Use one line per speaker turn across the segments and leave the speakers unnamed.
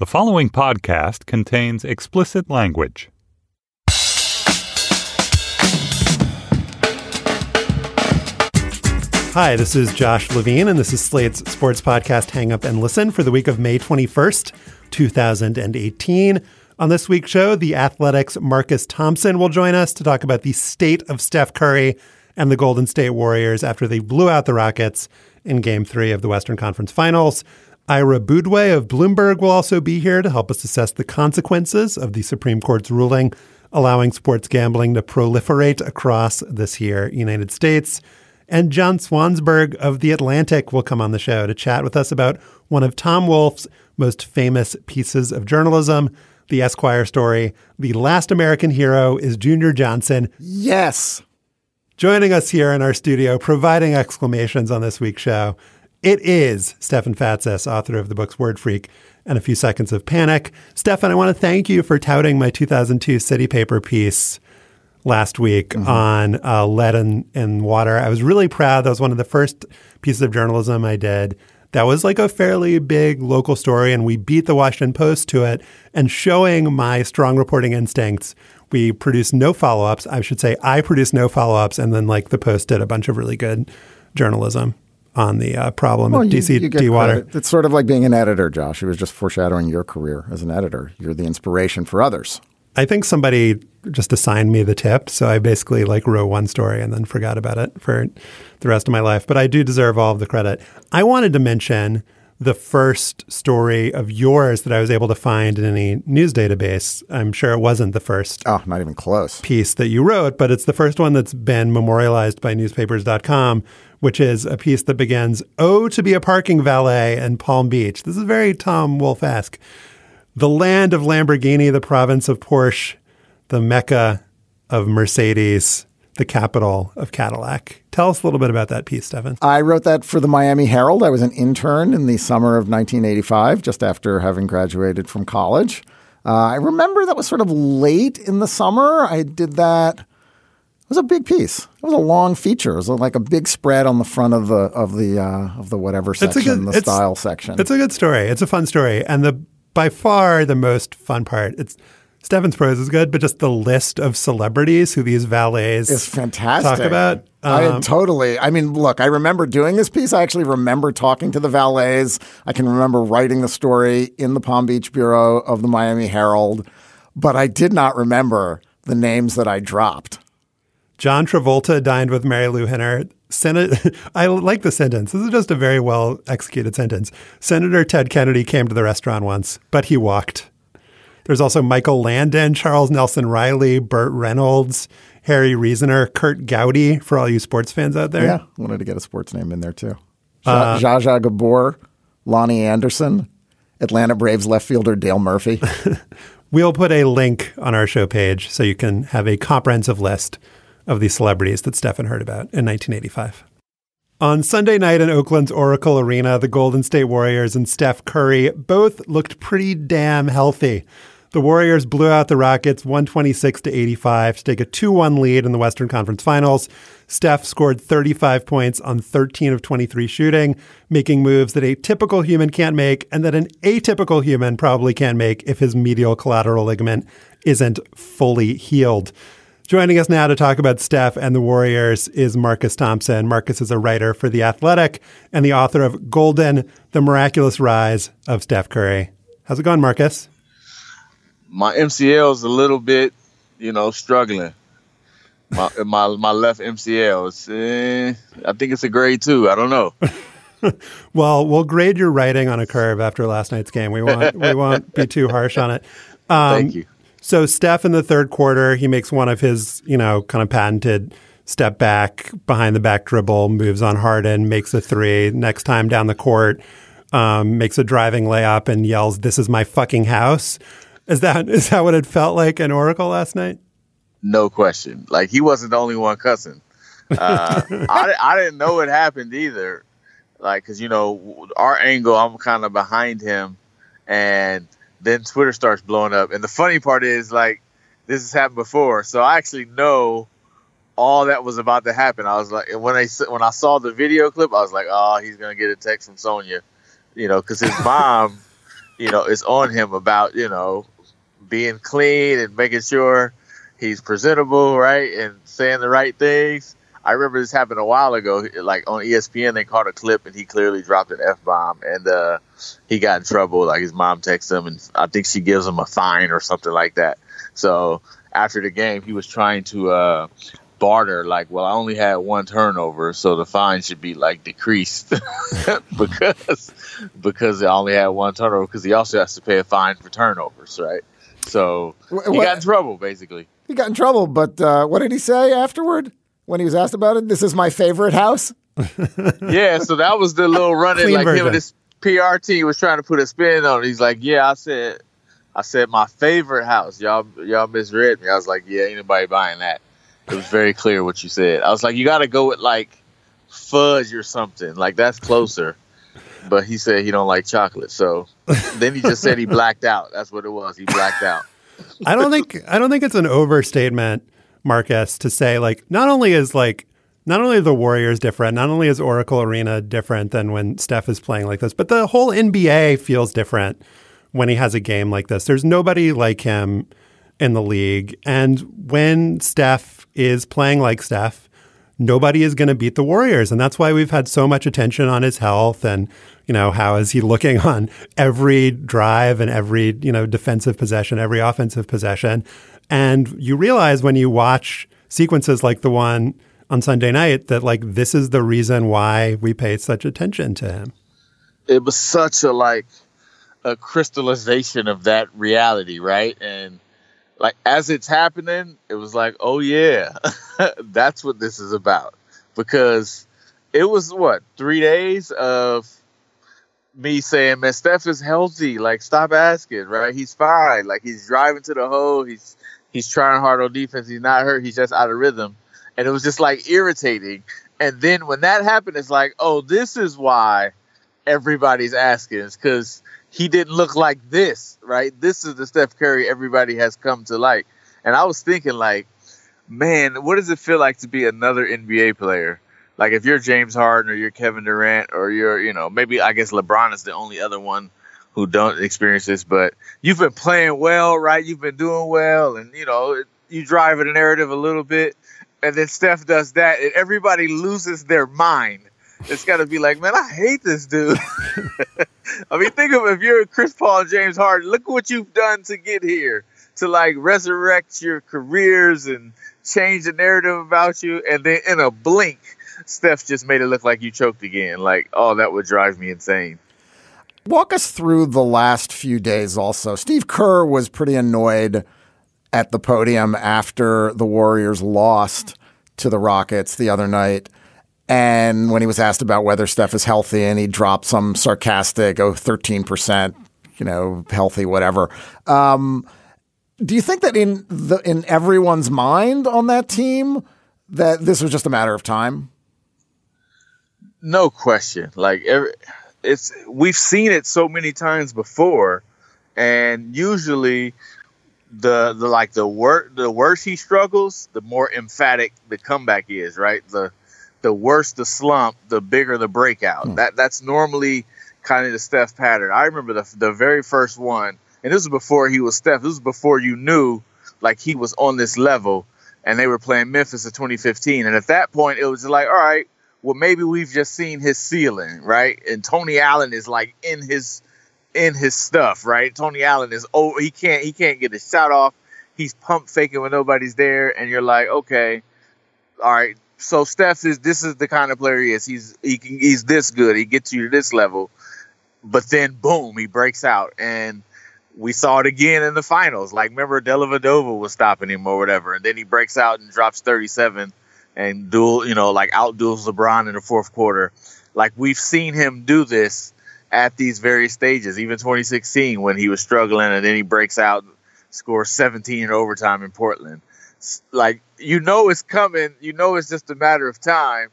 The following podcast contains explicit language.
Hi, this is Josh Levine, and this is Slate's sports podcast Hang Up and Listen for the week of May 21st, 2018. On this week's show, the Athletic's Marcus Thompson will join us to talk about the state of Steph Curry and the Golden State Warriors after they blew out the Rockets in game three of the Western Conference Finals. Ira Boudway of Bloomberg will also be here to help us assess the consequences of the Supreme Court's ruling allowing sports gambling to proliferate across this here United States. And John Swansburg of The Atlantic will come on the show to chat with us about one of Tom Wolfe's most famous pieces of journalism, the Esquire story. The last American hero is Junior Johnson.
Yes.
Joining us here in our studio, providing exclamations on this week's show, it is Stefan Fatsis, author of the books Word Freak and A Few Seconds of Panic. Stefan, I want to thank you for touting my 2002 City Paper piece last week mm-hmm. on uh, lead and, and water. I was really proud. That was one of the first pieces of journalism I did. That was like a fairly big local story, and we beat the Washington Post to it. And showing my strong reporting instincts, we produced no follow ups. I should say, I produced no follow ups, and then like the Post did a bunch of really good journalism on the uh, problem well, of DC you, you water.
It's sort of like being an editor, Josh. It was just foreshadowing your career as an editor. You're the inspiration for others.
I think somebody just assigned me the tip. So I basically like wrote one story and then forgot about it for the rest of my life. But I do deserve all of the credit. I wanted to mention the first story of yours that I was able to find in any news database. I'm sure it wasn't the first.
Oh, not even close.
Piece that you wrote, but it's the first one that's been memorialized by newspapers.com, which is a piece that begins, Oh, to be a parking valet in Palm Beach. This is very Tom Wolfe esque the land of Lamborghini, the province of Porsche, the mecca of Mercedes, the capital of Cadillac. Tell us a little bit about that piece, Stefan.
I wrote that for the Miami Herald. I was an intern in the summer of 1985, just after having graduated from college. Uh, I remember that was sort of late in the summer. I did that. It was a big piece. It was a long feature. It was like a big spread on the front of the of the uh, of the whatever section, good, the style section.
It's a good story. It's a fun story, and the by far the most fun part. It's Stefan's prose is good, but just the list of celebrities who these valets
is fantastic.
Talk about.
Um, I totally. I mean, look, I remember doing this piece. I actually remember talking to the valets. I can remember writing the story in the Palm Beach bureau of the Miami Herald, but I did not remember the names that I dropped.
John Travolta dined with Marilu Henner. Senate, I like the sentence. This is just a very well executed sentence. Senator Ted Kennedy came to the restaurant once, but he walked. There's also Michael Landon, Charles Nelson Reilly, Burt Reynolds, Harry Reasoner, Kurt Gowdy, for all you sports fans out there.
Yeah, wanted to get a sports name in there too. Uh, Zsa Zsa Gabor, Loni Anderson, Atlanta Braves left fielder Dale Murphy.
we'll put a link on our show page so you can have a comprehensive list of the celebrities that Stefan heard about in 1985. On Sunday night in Oakland's Oracle Arena, the Golden State Warriors and Steph Curry both looked pretty damn healthy. The Warriors blew out the Rockets 126 to 85 to take a 2-1 lead in the Western Conference Finals. Steph scored 35 points on 13 of 23 shooting, making moves that a typical human can't make and that an atypical human probably can't make if his medial collateral ligament isn't fully healed. Joining us now to talk about Steph and the Warriors is Marcus Thompson. Marcus is a writer for The Athletic and the author of Golden, The Miraculous Rise of Steph Curry. How's it going, Marcus?
My MCL is a little bit, you know, struggling. My my, my left MCL, is, eh, I think it's a grade two. I don't know.
well, we'll grade your writing on a curve after last night's game. We won't we won't be too harsh on it.
Um, Thank you.
So Steph in the third quarter, he makes one of his, you know, kind of patented step back behind the back dribble, moves on Harden, makes a three. Next time down the court, um, makes a driving layup and yells, "This is my fucking house." Is that is that what it felt like in Oracle last night?
No question. Like he wasn't the only one cussing. Uh, I, I didn't know it happened either. Like, cause you know our angle, I'm kind of behind him, and then Twitter starts blowing up. And the funny part is, like, this has happened before, so I actually know all that was about to happen. I was like, when I when I saw the video clip, I was like, oh, he's gonna get a text from Sonya, you know, because his mom, you know, is on him about you know being clean and making sure he's presentable, right, and saying the right things. I remember this happened a while ago. Like on ESPN, they caught a clip and he clearly dropped an f bomb, and uh, he got in trouble. Like his mom texts him, and I think she gives him a fine or something like that. So after the game, he was trying to uh, barter. Like, well, I only had one turnover, so the fine should be like decreased because because I only had one turnover. Because he also has to pay a fine for turnovers, right? So he
What-
got in trouble basically.
He got in trouble, but uh, what did he say afterward when he was asked about it? This is my favorite house.
yeah, so that was the little run in
Clean
like him
version.
and his PR team was trying to put a spin on it. He's like, Yeah, I said I said my favorite house. Y'all y'all misread me. I was like, Yeah, anybody buying that. It was very clear what you said. I was like, You gotta go with like fudge or something. Like that's closer. But he said he don't like chocolate. So then he just said he blacked out. That's what it was. He blacked out.
I don't think I don't think it's an overstatement, Marcus, to say like not only is like not only are the Warriors different, not only is Oracle Arena different than when Steph is playing like this, but the whole NBA feels different when he has a game like this. There's nobody like him in the league. And when Steph is playing like Steph, nobody is going to beat the Warriors. And that's why we've had so much attention on his health and, you know, how is he looking on every drive and every, you know, defensive possession, every offensive possession. And you realize when you watch sequences like the one on Sunday night that like this is the reason why we pay such attention to him.
it was such a like a crystallization of that reality, right? And like as it's happening, it was like, oh yeah, that's what this is about. Because it was what three days of me saying, "Man, Steph is healthy. Like, stop asking. Right? He's fine. Like, he's driving to the hole. He's he's trying hard on defense. He's not hurt. He's just out of rhythm." And it was just like irritating. And then when that happened, it's like, "Oh, this is why." everybody's asking is because he didn't look like this, right? This is the Steph Curry everybody has come to like. And I was thinking, like, man, what does it feel like to be another NBA player? Like, if you're James Harden or you're Kevin Durant or you're, you know, maybe I guess LeBron is the only other one who don't experience this, but you've been playing well, right? You've been doing well, and you know, you drive the narrative a little bit, and then Steph does that, and everybody loses their mind. It's got to be like, man, I hate this dude. I mean, think of if you're Chris Paul and James Harden, look what you've done to get here, to like resurrect your careers and change the narrative about you, and then in a blink, Steph just made it look like you choked again. Like, oh, that would drive me insane.
Walk us through the last few days also. Steve Kerr was pretty annoyed at the podium after the Warriors lost to the Rockets the other night. And when he was asked about whether Steph is healthy and he dropped some sarcastic, oh, 13%, you know, healthy, whatever. Um, do you think that in the in everyone's mind on that team that this was just a matter of time?
No question. Like every, it's we've seen it so many times before, and usually the the like the wor- the worse he struggles, the more emphatic the comeback is. Right. The the worse the slump, the bigger the breakout. Hmm. That that's normally kind of the Steph pattern. I remember the the very first one, and this was before he was Steph. This was before you knew like he was on this level, and they were playing Memphis in 2015. And at that point, it was like, all right, well maybe we've just seen his ceiling, right? And Tony Allen is like in his in his stuff, right? Tony Allen is oh he can't he can't get his shot off. He's pump faking when nobody's there, and you're like, okay, all right. So Steph is this is the kind of player he is. He's he can he's this good. He gets you to this level, but then boom, he breaks out, and we saw it again in the finals. Like remember, Dellavedova was stopping him or whatever, and then he breaks out and drops 37 and duel, you know, like outduels LeBron in the fourth quarter. Like we've seen him do this at these various stages, even 2016 when he was struggling and then he breaks out, scores 17 in overtime in Portland. Like, you know, it's coming. You know, it's just a matter of time.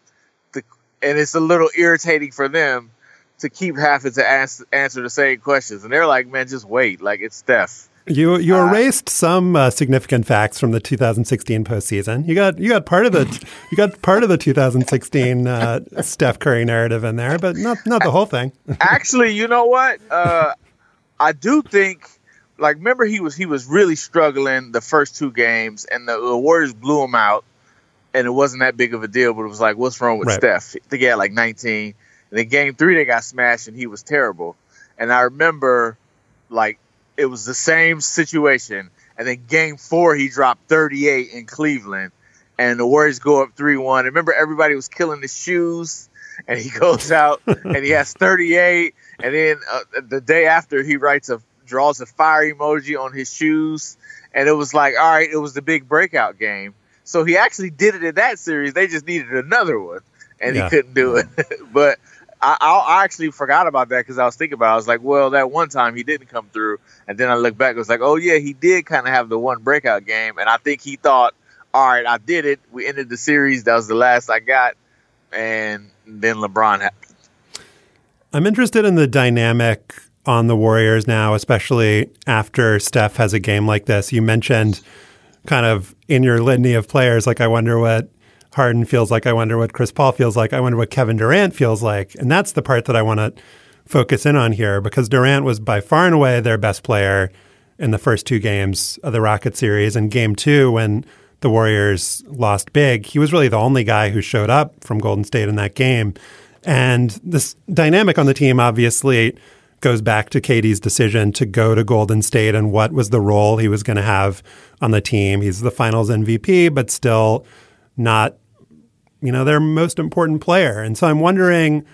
To, and it's a little irritating for them to keep having to ask, answer the same questions. And they're like, man, just wait. Like, it's Steph.
You you uh, erased some uh, significant facts from the 2016 postseason. You got you got part of the you got part of the 2016 uh, Steph Curry narrative in there, but not not the whole thing.
Actually, you know what? Uh, I do think like remember he was he was really struggling the first two games, and the, the, Warriors blew him out, and it wasn't that big of a deal. But it was like, what's wrong with right. Steph? I think he had like 19. And then game three they got smashed, and he was terrible. And I remember like it was the same situation. And then game four, he dropped 38 in Cleveland, and the Warriors go up 3 1. Remember, everybody was killing his shoes, and he goes out and he has 38. And then uh, the day after, he writes a draws a fire emoji on his shoes. And it was like, all right, it was the big breakout game. So he actually did it in that series. They just needed another one, and yeah. he couldn't do it. but I, I actually forgot about that because I was thinking about. It. I was like, well, that one time he didn't come through, and then I look back, it was like, oh yeah, he did kind of have the one breakout game, and I think he thought, all right, I did it. We ended the series. That was the last I got, and then LeBron happened.
I'm interested in the dynamic on the Warriors now, especially after Steph has a game like this. You mentioned kind of in your litany of players, like I wonder what Harden feels like. I wonder what Chris Paul feels like. I wonder what Kevin Durant feels like. And that's the part that I want to focus in on here because Durant was by far and away their best player in the first two games of the Rocket series. And game two, when the Warriors lost big, he was really the only guy who showed up from Golden State in that game. And this dynamic on the team obviously goes back to KD's decision to go to Golden State and what was the role he was going to have on the team. He's the finals MVP, but still not you know, their most important player. And so I'm wondering,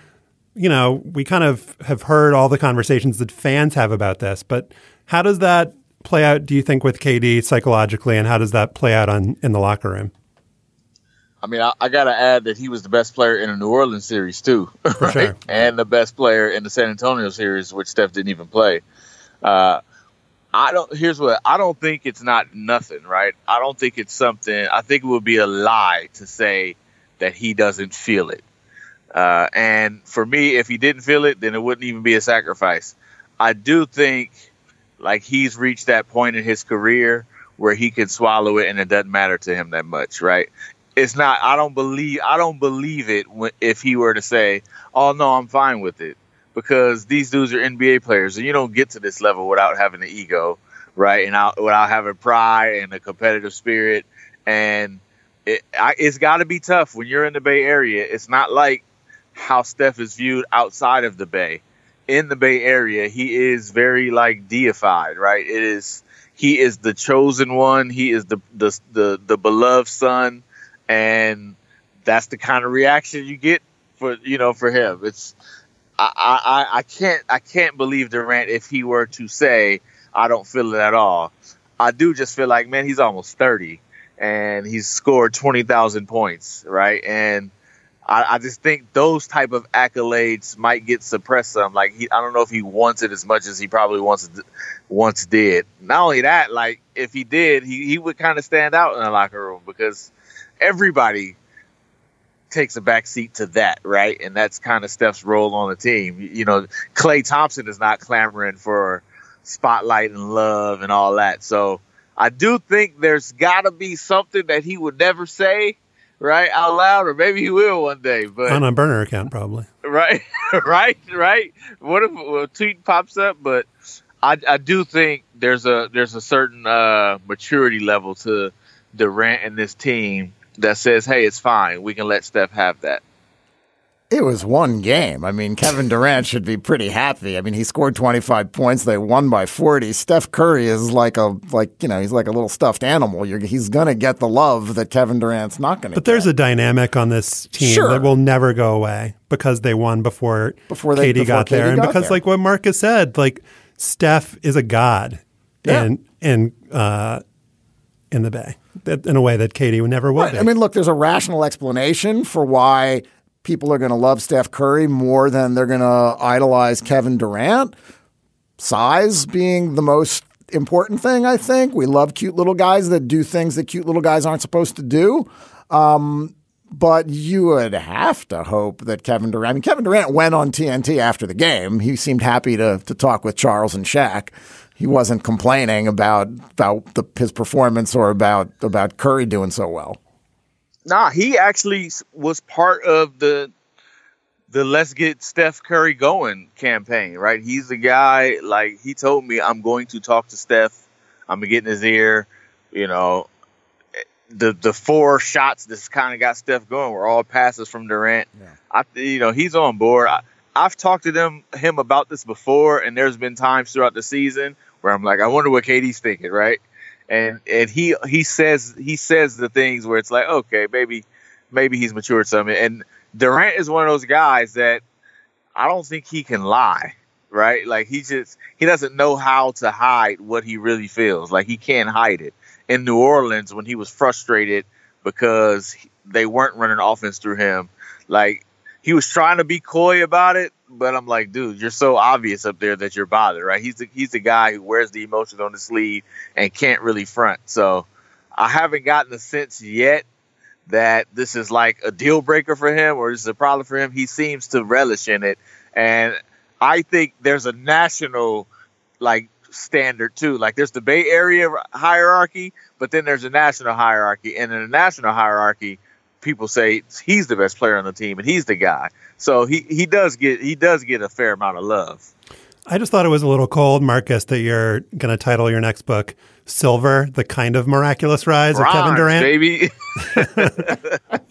you know, we kind of have heard all the conversations that fans have about this, but how does that play out, do you think, with KD psychologically, and how does that play out on in the locker room?
I mean, I, I got to add that he was the best player in the New Orleans series too, right? Sure. And the best player in the San Antonio series, which Steph didn't even play. Uh, I don't. Here's what I don't think it's not nothing, right? I don't think it's something. I think it would be a lie to say that he doesn't feel it. Uh, and for me, if he didn't feel it, then it wouldn't even be a sacrifice. I do think like he's reached that point in his career where he can swallow it and it doesn't matter to him that much, right? It's not. I don't believe. I don't believe it if he were to say, "Oh no, I'm fine with it," because these dudes are NBA players, and you don't get to this level without having an ego, right? And out, without having pride and a competitive spirit, and it, I, it's got to be tough when you're in the Bay Area. It's not like how Steph is viewed outside of the Bay. In the Bay Area, he is very like deified, right? It is he is the chosen one. He is the the the, the beloved son, and that's the kind of reaction you get for you know for him. It's I, I I can't I can't believe Durant if he were to say I don't feel it at all. I do just feel like man, he's almost thirty and he's scored 20,000 points, right? And I, I, just think those type of accolades might get suppressed some. Like he, I don't know if he wants it as much as he probably once once did. Not only that, like if he did, he, he would kind of stand out in the locker room because everybody takes a back seat to that, right? And that's kind of Steph's role on the team. You, you know, Klay Thompson is not clamoring for spotlight and love and all that. So I do think there's got to be something that he would never say right out loud, or maybe he will one day. But
on a burner account, probably.
Right, right, right. What if a tweet pops up? But I, I do think there's a there's a certain uh, maturity level to Durant and this team that says, "Hey, it's fine. We can let Steph have that."
It was one game. I mean, Kevin Durant should be pretty happy. I mean, he scored 25 points. They won by 40. Steph Curry is like a like you know he's like a little stuffed animal. You're, he's gonna get the love that Kevin Durant's not gonna.
But
get.
there's a dynamic on this team sure. that will never go away because they won before before they, KD before got KD there, got and because there. like what Marcus said, like Steph is a god, yeah. and and uh, in the Bay in a way that KD would never would. Right.
I mean, look, there's a rational explanation for why people are going to love Steph Curry more than they're going to idolize Kevin Durant. Size being the most important thing, I think. We love cute little guys that do things that cute little guys aren't supposed to do. Um, but you would have to hope that Kevin Durant. I mean, Kevin Durant went on TNT after the game. He seemed happy to to talk with Charles and Shaq. He wasn't complaining about about the, his performance or about about Curry doing so well.
Nah, he actually was part of the the let's get Steph Curry going campaign, right? He's the guy like he told me I'm going to talk to Steph. I'm gonna get in his ear, you know. The the four shots that's kind of got Steph going were all passes from Durant. Yeah. I you know he's on board. I, I've talked to them him about this before, and there's been times throughout the season where I'm like, I wonder what KD's thinking, right? And and he he says he says the things where it's like, okay, maybe maybe he's matured some. And Durant is one of those guys that I don't think he can lie, right? Like he just he doesn't know how to hide what he really feels. Like he can't hide it. In New Orleans, when he was frustrated because they weren't running offense through him, like he was trying to be coy about it, but I'm like, dude, you're so obvious up there that you're bothered, right? He's the, he's the guy who wears the emotions on his sleeve and can't really front. So I haven't gotten the sense yet that this is like a deal breaker for him or this is a problem for him. He seems to relish in it, and I think there's a national like standard too. Like there's the Bay Area hierarchy, but then there's a national hierarchy, and in the national hierarchy people say he's the best player on the team and he's the guy. So he, he does get he does get a fair amount of love.
I just thought it was a little cold, Marcus, that you're going to title your next book "Silver: The Kind of Miraculous Rise Bronze, of Kevin Durant."
Baby,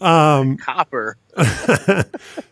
um, copper.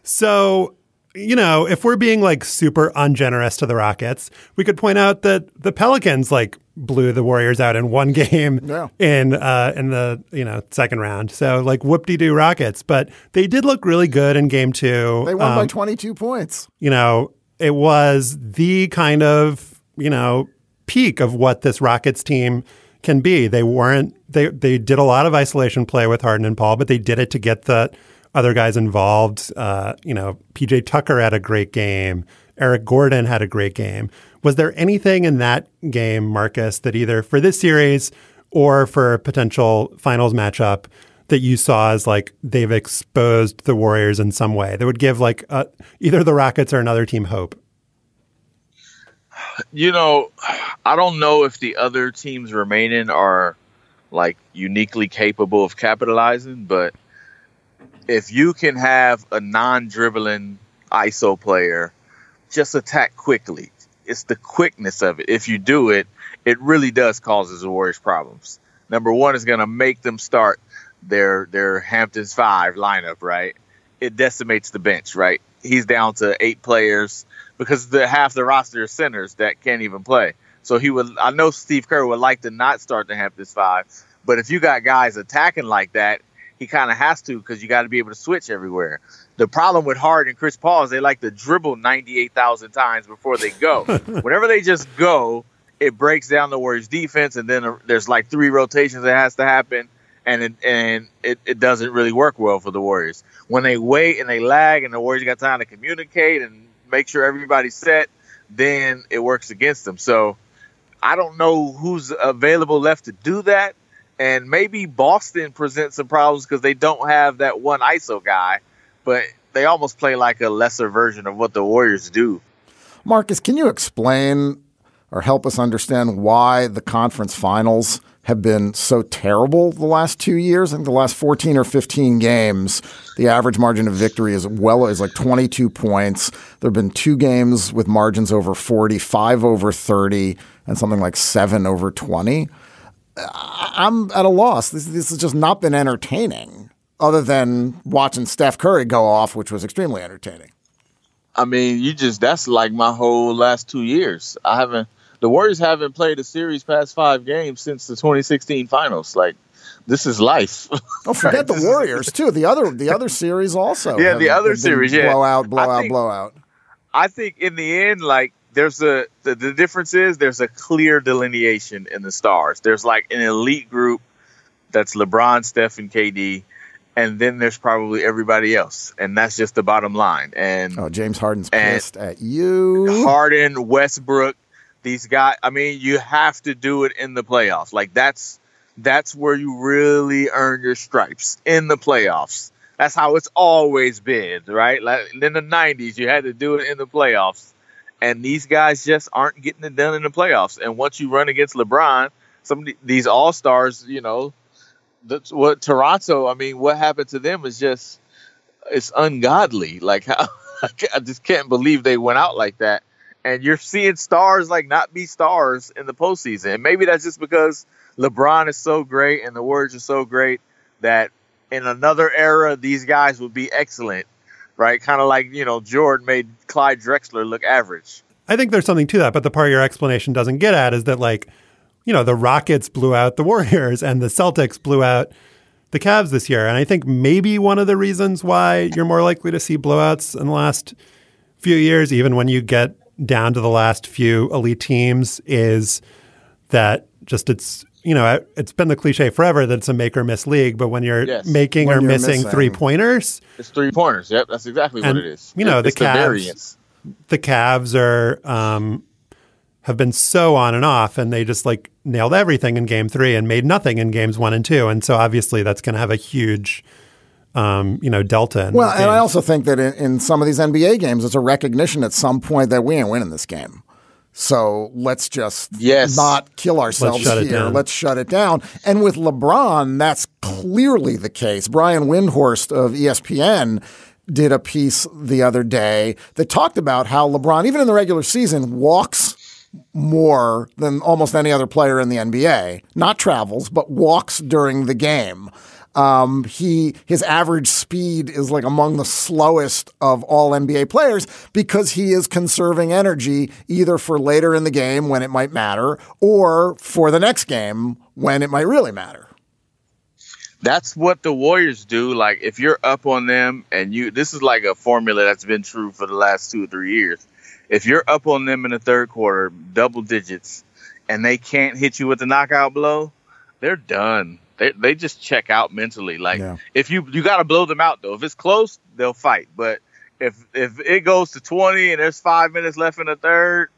so you know, if we're being like super ungenerous to the Rockets, we could point out that the Pelicans like blew the Warriors out in one game yeah. in uh, in the you know second round. So like whoop de doo Rockets, but they did look really good in game two.
They won um, by twenty two points.
You know, it was the kind of you know peak of what this Rockets team can be. They weren't they they did a lot of isolation play with Harden and Paul, but they did it to get the other guys involved. Uh, you know, PJ Tucker had a great game. Eric Gordon had a great game. Was there anything in that game, Marcus, that either for this series or for a potential finals matchup that you saw as like they've exposed the Warriors in some way that would give like uh, either the Rockets or another team hope?
You know, I don't know if the other teams remaining are like uniquely capable of capitalizing, but if you can have a non-dribbling ISO player just attack quickly, it's the quickness of it. If you do it, it really does cause the Warriors problems. Number one is going to make them start their their Hamptons five lineup, right? It decimates the bench, right? He's down to eight players because the half the roster is centers that can't even play. So he would. I know Steve Kerr would like to not start the Hamptons five, but if you got guys attacking like that, he kind of has to because you got to be able to switch everywhere. The problem with Hart and Chris Paul is they like to dribble 98,000 times before they go. Whenever they just go, it breaks down the Warriors defense, and then uh, there's like three rotations that has to happen, and it, and it, it doesn't really work well for the Warriors. When they wait and they lag, and the Warriors got time to communicate and make sure everybody's set, then it works against them. So I don't know who's available left to do that and maybe Boston presents some problems because they don't have that one ISO guy, but they almost play like a lesser version of what the Warriors do.
Marcus, can you explain or help us understand why the conference finals have been so terrible the last two years? I think the last 14 or 15 games, the average margin of victory is well is like 22 points. There have been two games with margins over 40, five over 30, and something like seven over 20. I'm at a loss. This, this has just not been entertaining, other than watching Steph Curry go off, which was extremely entertaining.
I mean, you just that's like my whole last two years. I haven't the Warriors haven't played a series past five games since the 2016 finals. Like this is life.
Oh, forget the Warriors too. The other the other series also.
Yeah, the other series. Yeah,
blowout, blowout, blowout.
I think in the end, like there's a the, the difference is there's a clear delineation in the stars. There's like an elite group that's LeBron, Steph, and KD, and then there's probably everybody else, and that's just the bottom line. And
Oh, James Harden's pissed at you.
Harden, Westbrook, these guys. I mean, you have to do it in the playoffs. Like that's that's where you really earn your stripes in the playoffs. That's how it's always been, right? Like in the '90s, you had to do it in the playoffs, and these guys just aren't getting it done in the playoffs. And once you run against LeBron, some of these All Stars, you know, that's what Toronto. I mean, what happened to them is just it's ungodly. Like how I just can't believe they went out like that. And you're seeing stars like not be stars in the postseason. And maybe that's just because LeBron is so great and the Warriors are so great that in another era these guys would be excellent, right? Kind of like you know Jordan made Clyde Drexler look average.
I think there's something to that, but the part your explanation doesn't get at is that like, you know, the Rockets blew out the Warriors and the Celtics blew out the Cavs this year. And I think maybe one of the reasons why you're more likely to see blowouts in the last few years, even when you get down to the last few elite teams, is that just it's you know it's been the cliche forever that it's a make or miss league, but when you're
Yes.
making
When
or
you're
missing,
missing.
three pointers,
It's three pointers. Yep, that's exactly
And,
what it is.
you know, the
it's
Cavs-
variance.
the Cavs are um, have been so on and off, and they just like nailed everything in Game Three and made nothing in Games One and Two, and so obviously that's going to have a huge, um, you know, delta. In
Well, and I also think that in, in some of these NBA games, it's a recognition at some point that we ain't winning this game. So let's just
Yes.
not kill ourselves
shut it
here. Let's shut it down. And with LeBron, that's clearly the case. Brian Windhorst of ESPN did a piece the other day that talked about how LeBron, even in the regular season, walks more than almost any other player in the NBA. Not travels, but walks during the game. Um, he his average speed is like among the slowest of all NBA players because he is conserving energy either for later in the game when it might matter or for the next game when it might really matter.
That's what the Warriors do. Like if you're up on them and you this is like a formula that's been true for the last two or three years. If you're up on them in the third quarter, double digits, and they can't hit you with the knockout blow, they're done. They they just check out mentally. Like
Yeah.
if you you gotta blow them out though. If it's close, they'll fight. But if if it goes to twenty and there's five minutes left in the third,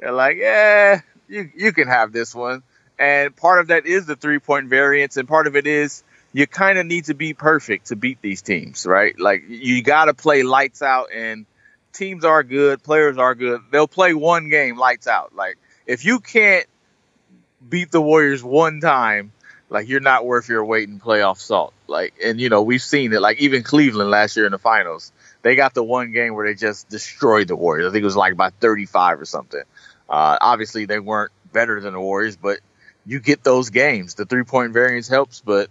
they're like, yeah, you you can have this one. And part of that is the three point variance, and part of it is you kind of need to be perfect to beat these teams, right? Like you got to play lights out, and teams are good, players are good. They'll play one game lights out. Like if you can't beat the Warriors one time, like you're not worth your weight in playoff salt. Like, and you know we've seen it. Like even Cleveland last year in the finals, they got the one game where they just destroyed the Warriors. I think it was like by 35 or something. Uh, obviously, they weren't better than the Warriors, but you get those games. The three point variance helps, but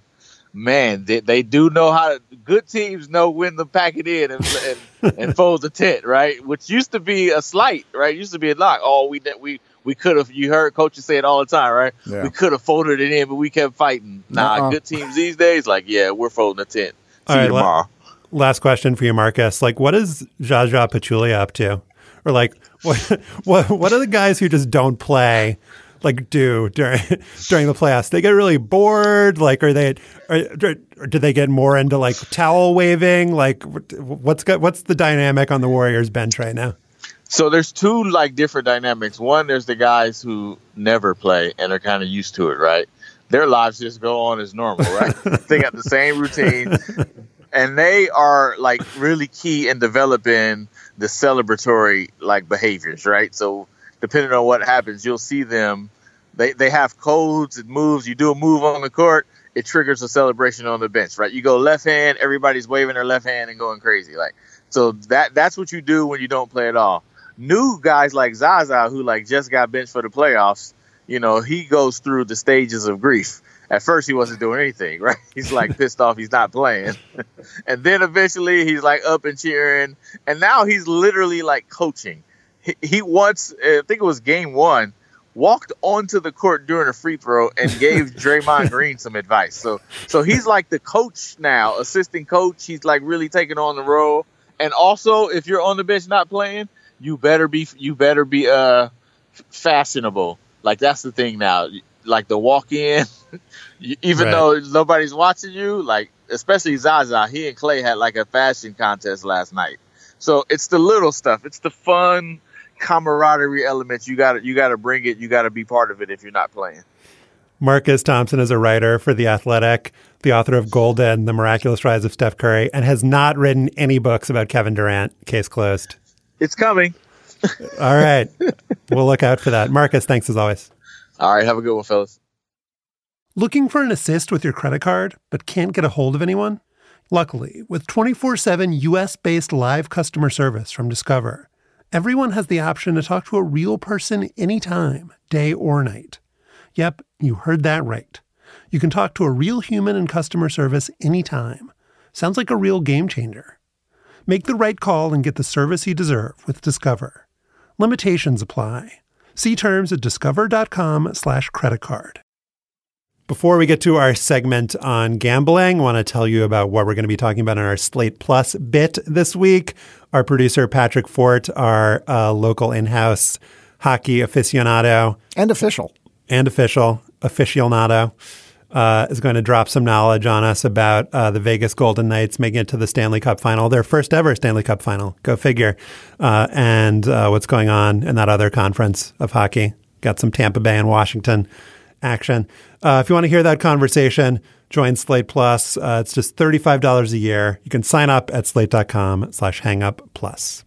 man, they, they do know how to. Good teams know when to pack it in and, and, and fold the tent, right? Which used to be a slight, right? Used to be a knock. Oh, we we we could have. You heard coaches say it all the time, right?
Yeah.
We could have folded it in, but we kept fighting. Nah,
Uh-uh.
good teams these days, like yeah, we're folding the tent. See
right,
you tomorrow.
Last question for you, Marcus. Like, what is Zaza Pachulia up to? Or like, what what what are the guys who just don't play? Like do during during the playoffs? They get really bored. Like, are they? Are, or do they get more into like towel waving? Like, what- what's got, what's the dynamic on the Warriors bench right now?
So there's two like different dynamics. One, there's the guys who never play and are kind of used to it, right? Their lives just go on as normal, right? they got the same routine, and they are like really key in developing the celebratory like behaviors, right? So depending on what happens, you'll see them. They they have codes and moves. You do a move on the court, it triggers a celebration on the bench, right? You go left hand, everybody's waving their left hand and going crazy, like so that that's what you do when you don't play at all. New guys like Zaza, who like just got benched for the playoffs, you know, he goes through the stages of grief. At first, he wasn't doing anything, right? He's like pissed off he's not playing, and then eventually he's like up and cheering, and now he's literally like coaching. He, he once, I think it was game one, walked onto the court during a free throw and gave Draymond Green some advice. So, so he's like the coach now, assistant coach. He's like really taking on the role. And also, if you're on the bench not playing, you better be you better be uh fashionable. Like that's the thing now. Like the walk in, even
Right.
though nobody's watching you, like especially Zaza, he and Klay had like a fashion contest last night. So it's the little stuff. It's the fun camaraderie elements. You got to you got to bring it. You got to be part of it if you're not playing.
Marcus Thompson is a writer for The Athletic, the author of Golden, The Miraculous Rise of Steph Curry, and has not written any books about Kevin Durant. Case closed.
It's coming.
All right. we'll look out for that. Marcus, thanks as always.
All right. Have a good one, fellas.
Looking for an assist with your credit card, but can't get a hold of anyone? Luckily, with 24 7 US based live customer service from Discover, everyone has the option to talk to a real person anytime, day or night. Yep, you heard that right. You can talk to a real human in customer service anytime. Sounds like a real game changer. Make the right call and get the service you deserve with Discover. Limitations apply. See terms at discover.com slash credit card. Before we get to our segment on gambling, I want to tell you about what we're going to be talking about in our Slate Plus bit this week. Our producer, Patrick Fort, our uh, local in house hockey aficionado
and official
and official aficionado uh, is going to drop some knowledge on us about uh, the Vegas Golden Knights making it to the Stanley Cup final, their first ever Stanley Cup final. Go figure. Uh, and uh, what's going on in that other conference of hockey. Got some Tampa Bay and Washington action. Uh, if you want to hear that conversation, join Slate Plus. Uh, it's just $35 a year. You can sign up at slate.com slash hangup plus.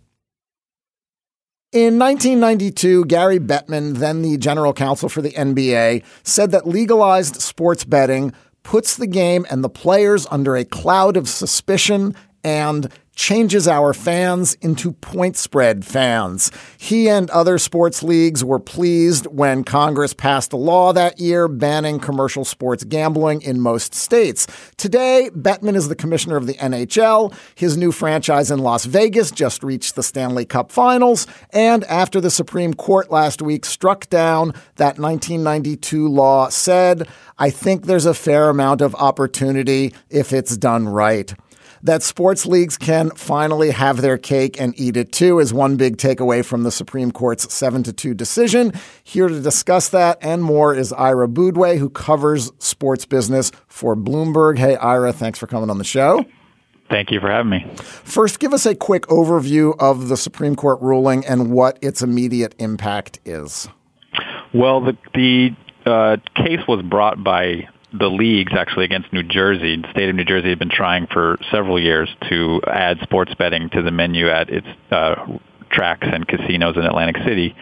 In 1992, Gary Bettman, then the general counsel for the NBA, said that legalized sports betting puts the game and the players under a cloud of suspicion and changes our fans into point spread fans. He and other sports leagues were pleased when Congress passed a law that year banning commercial sports gambling in most states. Today, Bettman is the commissioner of the NHL. His new franchise in Las Vegas just reached the Stanley Cup finals. And after the Supreme Court last week struck down that 1992 law, said, I think there's a fair amount of opportunity if it's done right that sports leagues can finally have their cake and eat it too is one big takeaway from the Supreme Court's 7 to 2 decision. Here to discuss that and more is Ira Boudway, who covers sports business for Bloomberg. Hey, Ira, thanks for coming on the show.
Thank you for having me.
First, give us a quick overview of the Supreme Court ruling and what its immediate impact is.
Well, the, the uh, case was brought by the leagues actually against New Jersey. The state of New Jersey had been trying for several years to add sports betting to the menu at its uh, tracks and casinos in Atlantic City.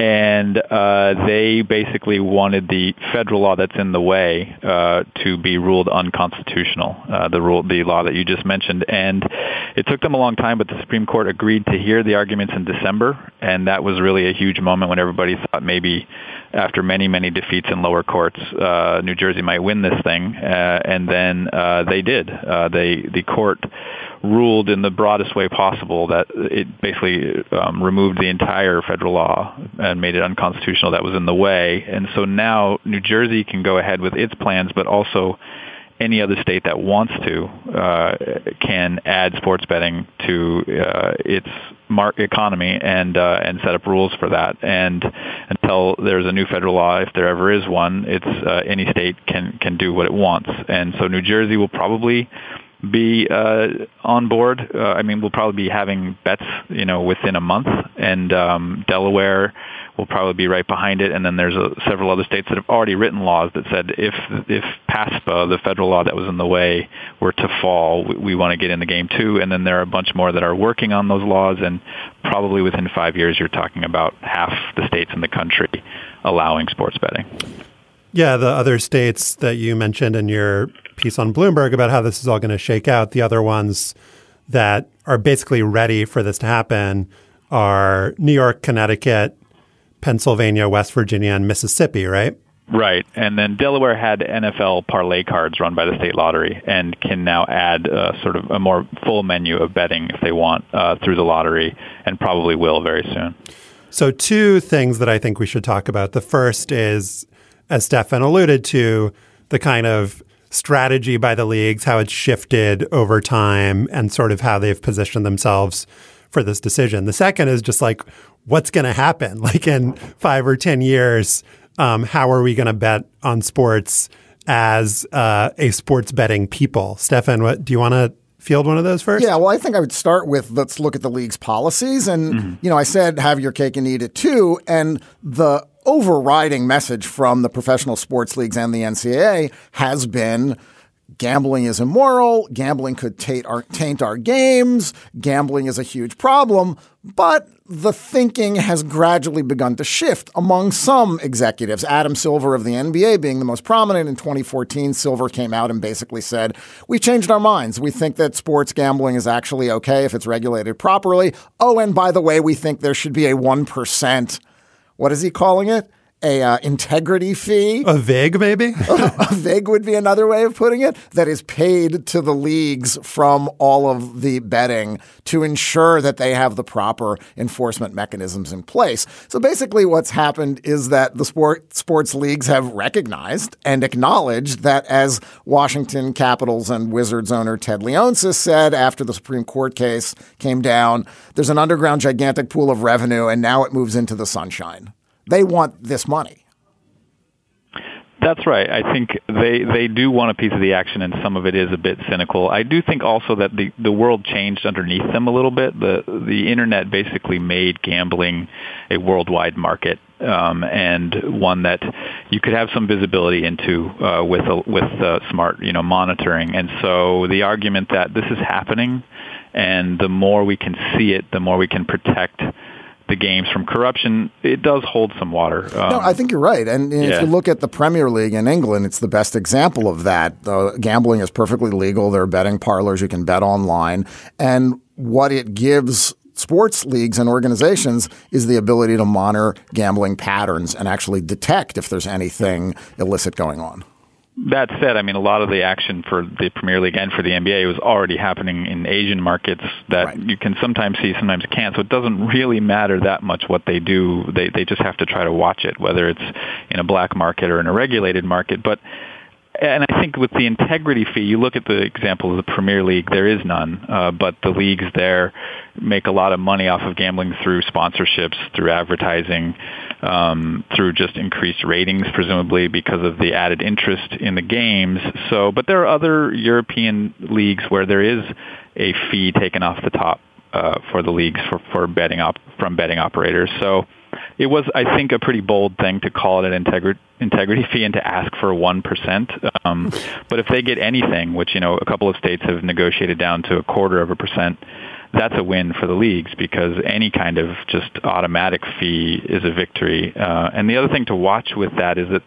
And uh, they basically wanted the federal law that's in the way uh, to be ruled unconstitutional, uh, the rule, the law that you just mentioned. And it took them a long time, but the Supreme Court agreed to hear the arguments in December, and that was really a huge moment when everybody thought maybe after many, many defeats in lower courts, uh, New Jersey might win this thing, uh, and then uh, they did. Uh, they the court ruled in the broadest way possible that it basically um, removed the entire federal law and made it unconstitutional that was in the way. And so now New Jersey can go ahead with its plans, but also any other state that wants to uh, can add sports betting to uh, its market economy and uh, and set up rules for that. And until there's a new federal law, if there ever is one, it's uh, any state can can do what it wants. And so New Jersey will probably be uh, on board. Uh, I mean, we'll probably be having bets, you know, within a month, and um, Delaware will probably be right behind it. And then there's a, several other states that have already written laws that said if if PASPA, the federal law that was in the way, were to fall, we, we want to get in the game too. And then there are a bunch more that are working on those laws, and probably within five years, you're talking about half the states in the country allowing sports betting.
Yeah, the other states that you mentioned in your piece on Bloomberg about how this is all going to shake out, the other ones that are basically ready for this to happen are New York, Connecticut, Pennsylvania, West Virginia, and Mississippi, right?
Right. And then Delaware had NFL parlay cards run by the state lottery and can now add uh, sort of a more full menu of betting if they want uh, through the lottery and probably will very soon.
So, two things that I think we should talk about. The first is, as Stefan alluded to, the kind of strategy by the leagues, how it's shifted over time, and sort of how they've positioned themselves for this decision. The second is just like, what's going to happen? Like in five or 10 years, um, how are we going to bet on sports? as uh, a sports betting people. Stefan, what do you want to field one of those first?
Yeah, well, I think I would start with let's look at the league's policies. And, mm-hmm. you know, I said have your cake and eat it too. And the overriding message from the professional sports leagues and the NCAA has been gambling is immoral, gambling could taint our, taint our games, gambling is a huge problem, but the thinking has gradually begun to shift among some executives. Adam Silver of the NBA being the most prominent in 2014, Silver came out and basically said, We've changed our minds. We think that sports gambling is actually okay if it's regulated properly. Oh, and by the way, we think there should be a 1%. What is he calling it? A uh, integrity fee.
A vig, maybe?
a vig would be another way of putting it, that is paid to the leagues from all of the betting to ensure that they have the proper enforcement mechanisms in place. So basically, what's happened is that the sport, sports leagues have recognized and acknowledged that, as Washington Capitals and Wizards owner Ted Leonsis said after the Supreme Court case came down, there's an underground gigantic pool of revenue, and now it moves into the sunshine. They want this money.
That's right. I think they they do want a piece of the action, and some of it is a bit cynical. I do think also that the the world changed underneath them a little bit. The the internet basically made gambling a worldwide market, um, and one that you could have some visibility into uh, with a, with smart you know monitoring. And so the argument that this is happening, and the more we can see it, the more we can protect the games from corruption, it does hold some water.
Um, no, I think you're right. And, and yeah. if you look at the Premier League in England, it's the best example of that. Uh, gambling is perfectly legal. There are betting parlors. You can bet online. And what it gives sports leagues and organizations is the ability to monitor gambling patterns and actually detect if there's anything illicit going on.
That said, I mean, a lot of the action for the Premier League and for the NBA was already happening in Asian markets that right. you can sometimes see, sometimes can't. So it doesn't really matter that much what they do. They they just have to try to watch it, whether it's in a black market or in a regulated market. But and I think with the integrity fee, you look at the example of the Premier League, there is none, uh, but the leagues there make a lot of money off of gambling through sponsorships, through advertising, um, through just increased ratings, presumably because of the added interest in the games. So, but there are other European leagues where there is a fee taken off the top uh, for the leagues for, for betting op- from betting operators. So it was, I think, a pretty bold thing to call it an integri- integrity fee and to ask for one percent. Um, but if they get anything, which you know a couple of states have negotiated down to a quarter of a percent, that's a win for the leagues because any kind of just automatic fee is a victory. Uh, and the other thing to watch with that is that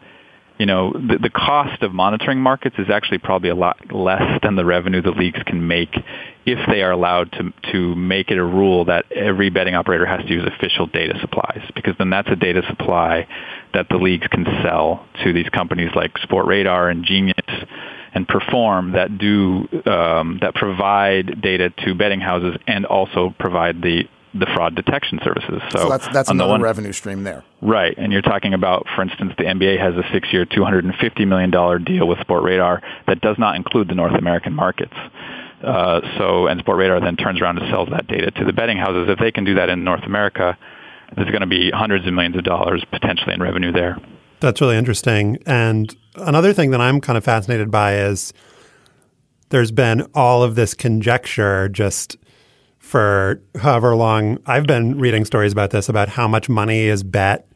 you know, the, the cost of monitoring markets is actually probably a lot less than the revenue the leagues can make if they are allowed to to make it a rule that every betting operator has to use official data supplies, because then that's a data supply that the leagues can sell to these companies like Sportradar and Genius and Perform that do um, that provide data to betting houses and also provide the the fraud detection services.
So, so that's that's another one, revenue stream there.
Right, and you're talking about, for instance, the NBA has a six-year, 250 million dollar deal with Sportradar that does not include the North American markets. Uh, so, and Sportradar then turns around and sells that data to the betting houses. If they can do that in North America, there's going to be hundreds of millions of dollars potentially in revenue there.
That's really interesting. And another thing that I'm kind of fascinated by is there's been all of this conjecture just for however long I've been reading stories about this about how much money is bet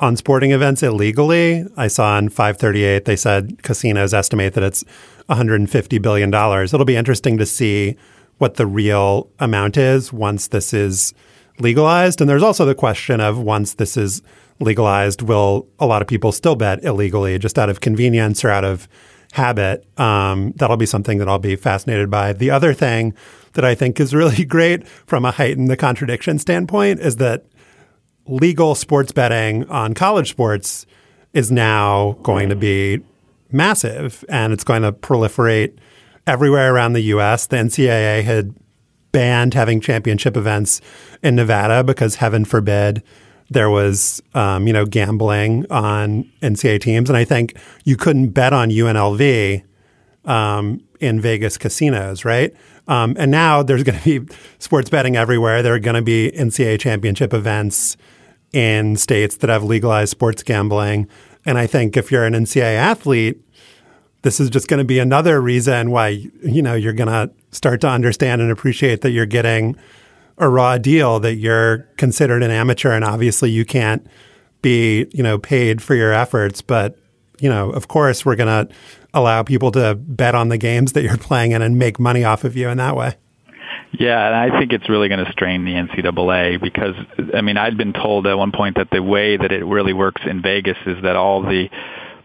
on sporting events illegally. I saw on 538 they said casinos estimate that it's 150 billion dollars. It'll be interesting to see what the real amount is once this is legalized. And there's also the question of once this is legalized, will a lot of people still bet illegally just out of convenience or out of habit? Um, that'll be something that I'll be fascinated by. The other thing that I think is really great from a heighten the contradiction standpoint is that legal sports betting on college sports is now going to be massive and it's going to proliferate everywhere around the US. The NCAA had banned having championship events in Nevada because heaven forbid there was um, you know gambling on NCAA teams, and I think you couldn't bet on UNLV um, in Vegas casinos, right? Um, and now there's going to be sports betting everywhere. There are going to be NCAA championship events in states that have legalized sports gambling. And I think if you're an NCAA athlete, this is just going to be another reason why you know you're going to start to understand and appreciate that you're getting a raw deal that you're considered an amateur and obviously you can't be you know paid for your efforts but you know of course we're going to allow people to bet on the games that you're playing in and make money off of you in that way.
Yeah, and I think it's really going to strain the NCAA because I mean I'd been told at one point that the way that it really works in Vegas is that all the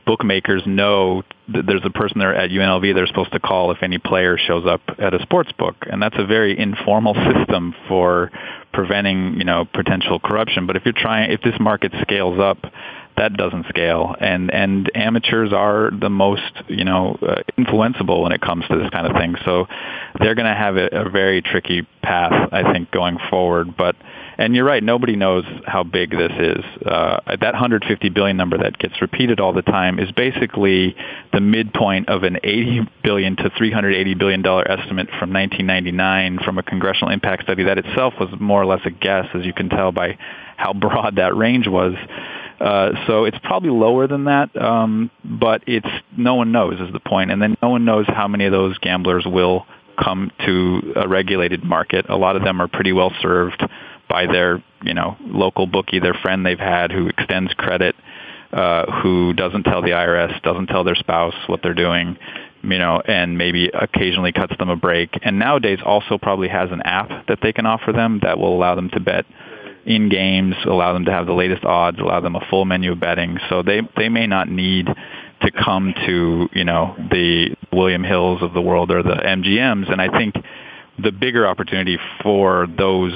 bookmakers know there's a person there at UNLV they're supposed to call if any player shows up at a sports book, and that's a very informal system for preventing you know potential corruption. But if you're trying, if this market scales up that doesn't scale. And and amateurs are the most you know uh, influenceable when it comes to this kind of thing. So they're going to have a, a very tricky path i think going forward. But and you're right nobody knows how big this is uh, that 150 billion number that gets repeated all the time is basically the midpoint of an 80 billion to 380 billion dollar estimate from 1999 from a congressional impact study that itself was more or less a guess as you can tell by how broad that range was uh, so it's probably lower than that, um, but it's no one knows is the point. point, and then no one knows how many of those gamblers will come to a regulated market. A lot of them are pretty well served by their you know local bookie, their friend they've had who extends credit, uh, who doesn't tell the IRS, doesn't tell their spouse what they're doing, you know, and maybe occasionally cuts them a break. And nowadays also probably has an app that they can offer them that will allow them to bet in games, allow them to have the latest odds, allow them a full menu of betting. So they they may not need to come to you know the William Hills of the world or the MGMs. And I think the bigger opportunity for those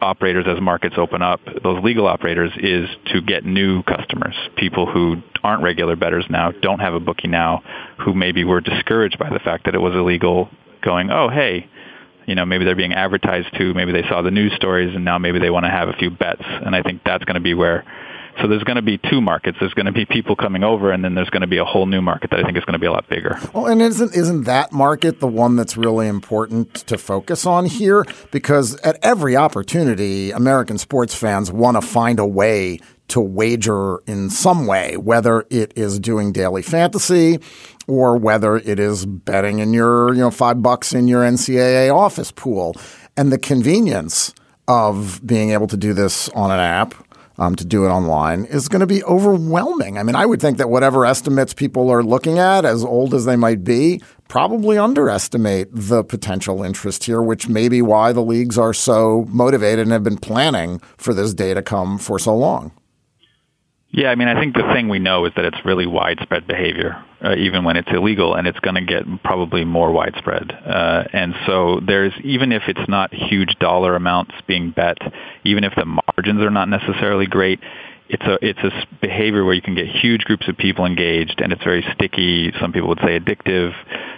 operators as markets open up, those legal operators, is to get new customers, people who aren't regular bettors now, don't have a bookie now, who maybe were discouraged by the fact that it was illegal, going, oh hey, you know, maybe they're being advertised to, maybe they saw the news stories and now maybe they want to have a few bets. And I think that's going to be where so there's going to be two markets. There's going to be people coming over, and then there's going to be a whole new market that I think is going to be a lot bigger.
Well, and isn't isn't that market the one that's really important to focus on here? Because at every opportunity, American sports fans want to find a way to wager in some way, whether it is doing daily fantasy or whether it is betting in your, you know, five bucks in your NCAA office pool. And the convenience of being able to do this on an app, um, to do it online, is going to be overwhelming. I mean, I would think that whatever estimates people are looking at, as old as they might be, probably underestimate the potential interest here, which may be why the leagues are so motivated and have been planning for this day to come for so long.
Yeah, I mean, I think the thing we know is that it's really widespread behavior, uh, even when it's illegal, and it's going to get probably more widespread. Uh, and so there's, even if it's not huge dollar amounts being bet, even if the margins are not necessarily great, it's a it's a behavior where you can get huge groups of people engaged, and it's very sticky. Some people would say addictive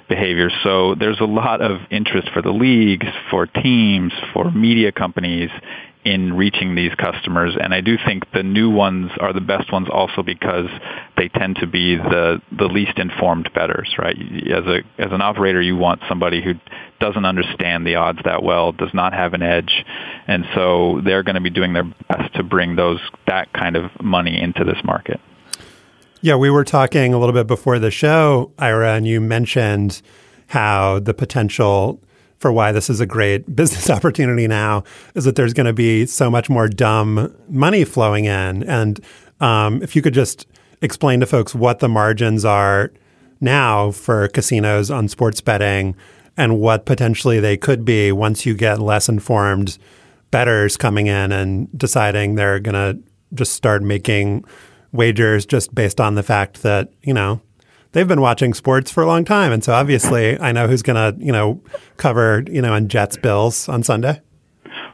behavior. So there's a lot of interest for the leagues, for teams, for media companies in reaching these customers. And I do think the new ones are the best ones also because they tend to be the, the least informed bettors, right? As a, as an operator, you want somebody who doesn't understand the odds that well, does not have an edge. And so they're going to be doing their best to bring those, that kind of money into this market.
Yeah, we were talking a little bit before the show, Ira, and you mentioned how the potential for why this is a great business opportunity now is that there's going to be so much more dumb money flowing in. And um, if you could just explain to folks what the margins are now for casinos on sports betting and what potentially they could be once you get less informed bettors coming in and deciding they're going to just start making wagers just based on the fact that, you know, they've been watching sports for a long time, and so obviously I know who's going to you know cover you know on Jets Bills on Sunday.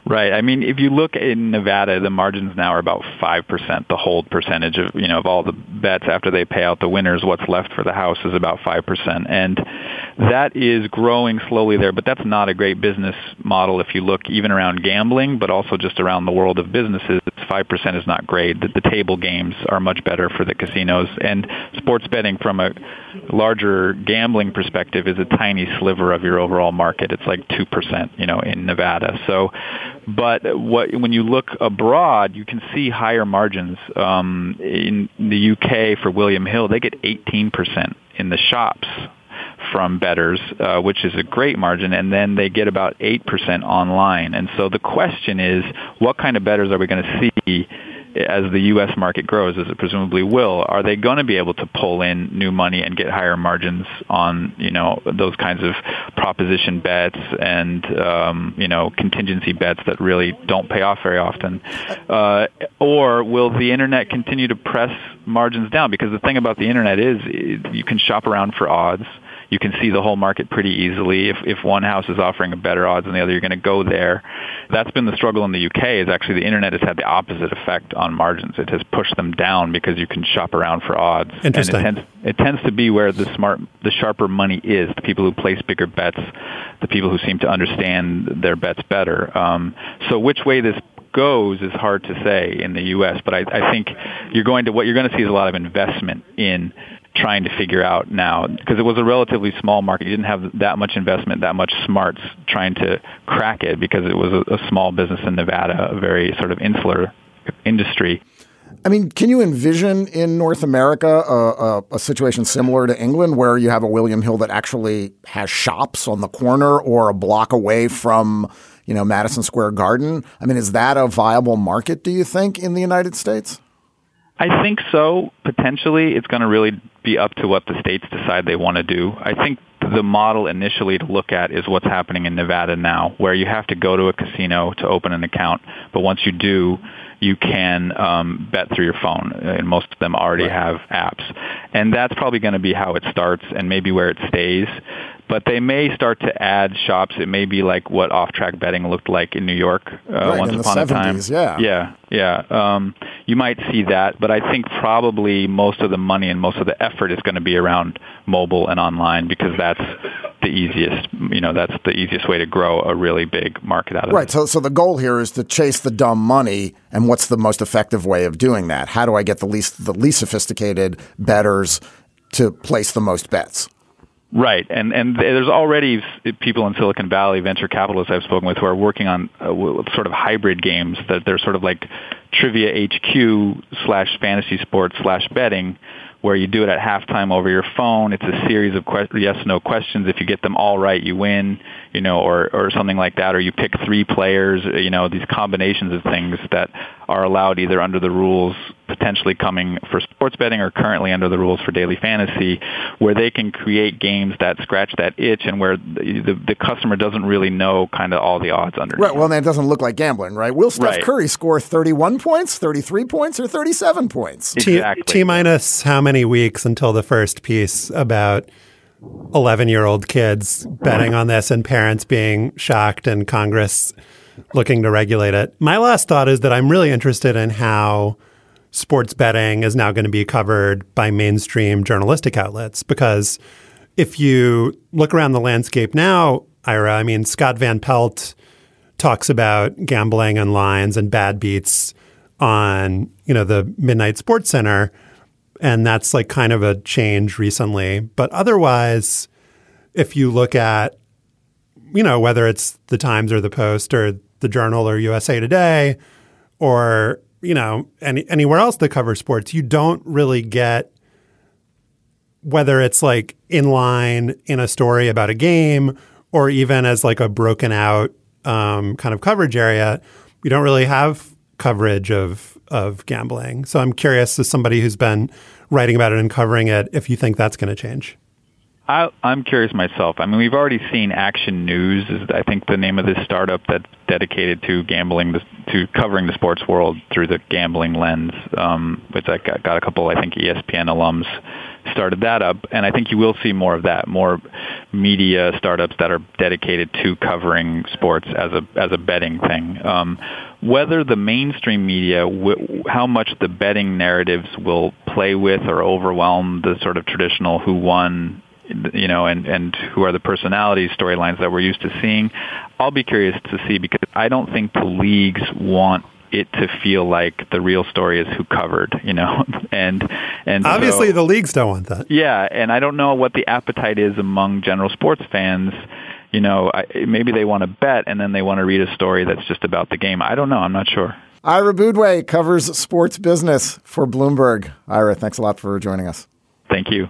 Right. I mean, if you look in Nevada, the margins now are about five percent. The hold percentage of you know of all the bets after they pay out the winners, what's left for the house is about five percent. And that is growing slowly there, but that's not a great business model if you look even around gambling, but also just around the world of businesses. 5% is not great. The, the table games are much better for the casinos, and sports betting from a larger gambling perspective is a tiny sliver of your overall market. It's like 2%, you know, in Nevada. So, but what, when you look abroad, you can see higher margins. Um, in the UK for William Hill, they get 18% in the shops from bettors, uh, which is a great margin, and then they get about 8% online. And so the question is, what kind of bettors are we going to see as the U.S. market grows, as it presumably will? Are they going to be able to pull in new money and get higher margins on, you know, those kinds of proposition bets and, um, you know, contingency bets that really don't pay off very often? Uh, or will the internet continue to press margins down? Because the thing about the internet is you can shop around for odds you can see the whole market pretty easily. If if one house is offering a better odds than the other, you're going to go there. That's been the struggle in the UK. Is actually the internet has had the opposite effect on margins. It has pushed them down because you can shop around for odds.
Interesting.
And it tends, it tends to be where the smart, the sharper money is. The people who place bigger bets, the people who seem to understand their bets better. Um, so which way this goes is hard to say in the U.S. But I, I think you're going to what you're going to see is a lot of investment in trying to figure out now because it was a relatively small market. You didn't have that much investment, that much smarts trying to crack it because it was a, a small business in Nevada, a very sort of insular industry.
I mean, can you envision in North America a, a, a, situation similar to England where you have a William Hill that actually has shops on the corner or a block away from, you know, Madison Square Garden? I mean, is that a viable market, do you think, in the United States?
I think so. Potentially, it's going to really be up to what the states decide they want to do. I think the model initially to look at is what's happening in Nevada now, where you have to go to a casino to open an account. But once you do, you can um, bet through your phone, and most of them already right. have apps. And that's probably going to be how it starts, and maybe where it stays but they may start to add shops. It may be like what off-track betting looked like in New York uh,
right,
once upon 70s, a time.
Yeah,
yeah, yeah. Um, you might see that, but I think probably most of the money and most of the effort is going to be around mobile and online because that's the easiest. You know, that's the easiest way to grow a really big market out of
right. It. So, so the goal here is to chase the dumb money, and what's the most effective way of doing that? How do I get the least the least sophisticated bettors to place the most bets?
Right, and and there's already people in Silicon Valley, venture capitalists I've spoken with, who are working on uh, sort of hybrid games that they're sort of like trivia HQ slash fantasy sports slash betting, where you do it at halftime over your phone. It's a series of que- yes no questions. If you get them all right, you win you know, or, or something like that, or you pick three players, you know, these combinations of things that are allowed either under the rules potentially coming for sports betting or currently under the rules for daily fantasy, where they can create games that scratch that itch and where the, the, the customer doesn't really know kind of all the odds underneath.
Right. Well, that doesn't look like gambling, right? Will Steph
right.
Curry score 31 points, 33 points, or 37 points?
Exactly.
T, T minus how many weeks until the first piece about – 11 year old kids betting on this and parents being shocked and Congress looking to regulate it. My last thought is that I'm really interested in how sports betting is now going to be covered by mainstream journalistic outlets because if you look around the landscape now, Ira, I mean, Scott Van Pelt talks about gambling and lines and bad beats on, you know, the Midnight Sports Center and that's like kind of a change recently. But otherwise, if you look at, you know, whether it's the Times or the Post or the Journal or USA Today or, you know, any, anywhere else that covers sports, you don't really get whether it's like in line in a story about a game or even as like a broken out um, kind of coverage area, you don't really have coverage of of gambling. So I'm curious, as somebody who's been writing about it and covering it, if you think that's going to change.
I, am curious myself. I mean, we've already seen Action News is I think the name of this startup that's dedicated to gambling, to covering the sports world through the gambling lens. Um, which I got, got a couple, I think, ESPN alums started that up, and I think you will see more of that, more media startups that are dedicated to covering sports as a as a betting thing. Um, whether the mainstream media, how much the betting narratives will play with or overwhelm the sort of traditional who won you know, and and who are the personalities storylines that we're used to seeing. I'll be curious to see because I don't think the leagues want it to feel like the real story is who covered, you know, and and
obviously
so,
the leagues don't want that.
Yeah, and I don't know what the appetite is among general sports fans. You know, I, maybe they want to bet and then they want to read a story that's just about the game. I don't know. I'm not sure.
Ira Boudway covers sports business for Bloomberg. Ira, thanks a lot for joining us.
Thank you.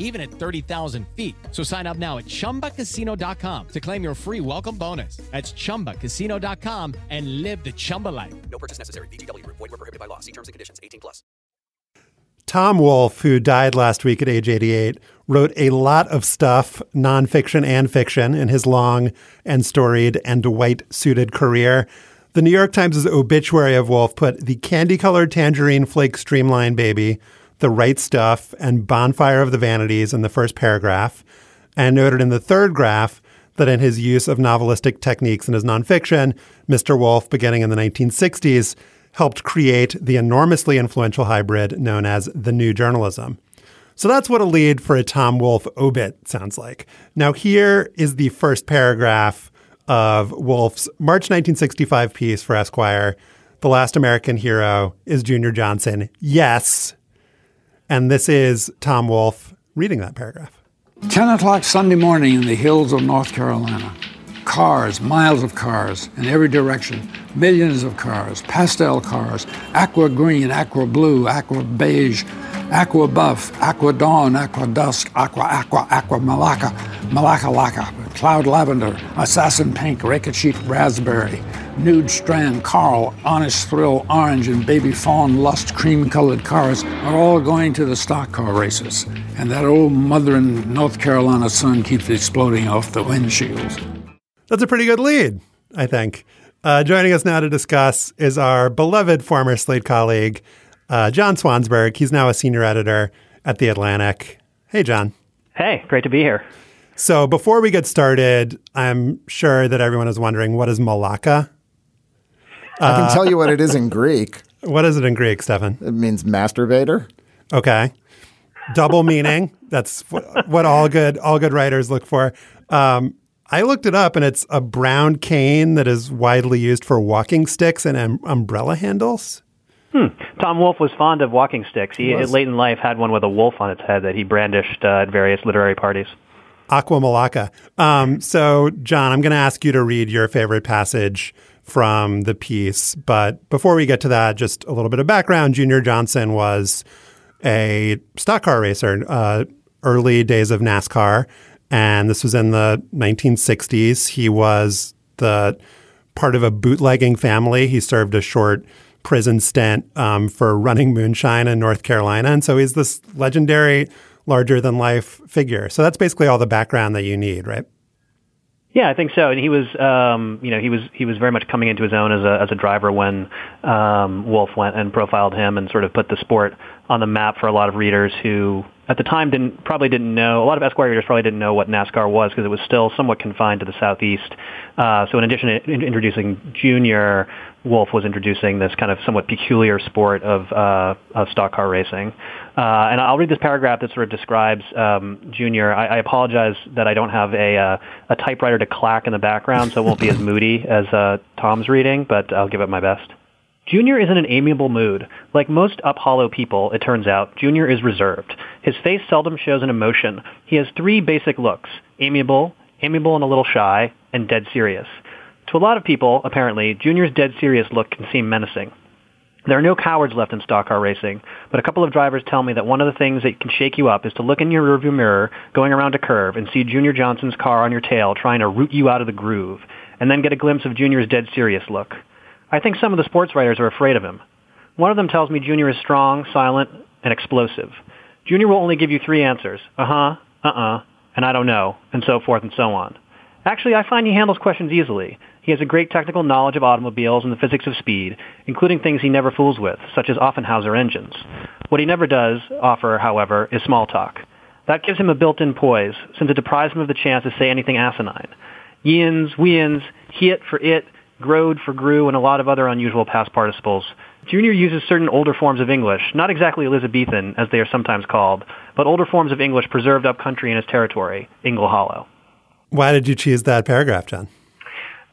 even at 30,000 feet. So sign up now at chumbacasino.com to claim your free welcome bonus. That's chumbacasino.com and live the Chumba life.
No purchase necessary. VGW, void, were prohibited by law. See terms and conditions 18 plus.
Tom Wolfe, who died last week at age 88, wrote a lot of stuff, nonfiction and fiction, in his long and storied and white suited career. The New York Times' obituary of Wolfe put the candy colored tangerine flake streamline baby, the right stuff, and bonfire of the vanities in the first paragraph, and noted in the third graph that in his use of novelistic techniques in his nonfiction, Mr. Wolfe, beginning in the 1960s, helped create the enormously influential hybrid known as the new journalism. So that's what a lead for a Tom Wolfe obit sounds like. Now, here is the first paragraph of Wolfe's March 1965 piece for Esquire The Last American Hero is Junior Johnson. Yes. And this is Tom Wolfe reading that paragraph.
10 o'clock Sunday morning in the hills of North Carolina. Cars, miles of cars in every direction, millions of cars, pastel cars, aqua green, aqua blue, aqua beige, aqua buff, aqua dawn, aqua dusk, aqua aqua, aqua malacca, malacca lacca, cloud lavender, assassin pink, cheek raspberry, nude strand, Carl, honest thrill, orange, and baby fawn lust cream colored cars are all going to the stock car races. And that old mother in North Carolina sun keeps exploding off the windshields.
That's a pretty good lead, I think. Uh, joining us now to discuss is our beloved former Slate colleague, uh, John Swansburg. He's now a senior editor at The Atlantic. Hey, John.
Hey, great to be here.
So, before we get started, I'm sure that everyone is wondering what is Malacca?
I can tell you what it is in Greek.
What is it in Greek, Stefan?
It means masturbator.
Okay. Double meaning. That's what all good all good writers look for. Um, I looked it up and it's a brown cane that is widely used for walking sticks and um, umbrella handles.
Hmm. Tom Wolfe was fond of walking sticks. He, he late in life, had one with a wolf on its head that he brandished uh, at various literary parties.
Aqua Malacca. Um, so, John, I'm going to ask you to read your favorite passage from the piece. But before we get to that, just a little bit of background. Junior Johnson was a stock car racer, uh, early days of NASCAR and this was in the 1960s. He was the part of a bootlegging family. He served a short prison stint um, for running moonshine in North Carolina, and so he's this legendary, larger than life figure. So that's basically all the background that you need, right?
Yeah, I think so. And he was, um, you know, he was he was very much coming into his own as a as a driver when um, Wolfe went and profiled him and sort of put the sport on the map for a lot of readers who at the time didn't probably didn't know a lot of Esquire readers probably didn't know what NASCAR was because it was still somewhat confined to the southeast. Uh, so in addition to introducing Junior, Wolfe was introducing this kind of somewhat peculiar sport of, uh, of stock car racing. Uh, and I'll read this paragraph that sort of describes um, Junior. I, I apologize that I don't have a, uh, a typewriter to clack in the background, so it won't be as moody as uh, Tom's reading, but I'll give it my best. Junior is in an amiable mood. Like most Up Hollow people, it turns out, Junior is reserved. His face seldom shows an emotion. He has three basic looks amiable, amiable and a little shy, and dead serious. To a lot of people, apparently, Junior's dead serious look can seem menacing. There are no cowards left in stock car racing, but a couple of drivers tell me that one of the things that can shake you up is to look in your rearview mirror going around a curve and see Junior Johnson's car on your tail trying to root you out of the groove, and then get a glimpse of Junior's dead serious look. I think some of the sports writers are afraid of him. One of them tells me Junior is strong, silent, and explosive. Junior will only give you three answers, uh-huh, uh-uh, and I don't know, and so forth and so on. Actually, I find he handles questions easily. He has a great technical knowledge of automobiles and the physics of speed, including things he never fools with, such as Offenhauser engines. What he never does offer, however, is small talk. That gives him a built-in poise, since it deprives him of the chance to say anything asinine. Yins, weins, hit for it, grode for grew, and a lot of other unusual past participles. Junior uses certain older forms of English, not exactly Elizabethan, as they are sometimes called, but older forms of English preserved up country in his territory, Ingle Hollow.
Why did you choose that paragraph, John?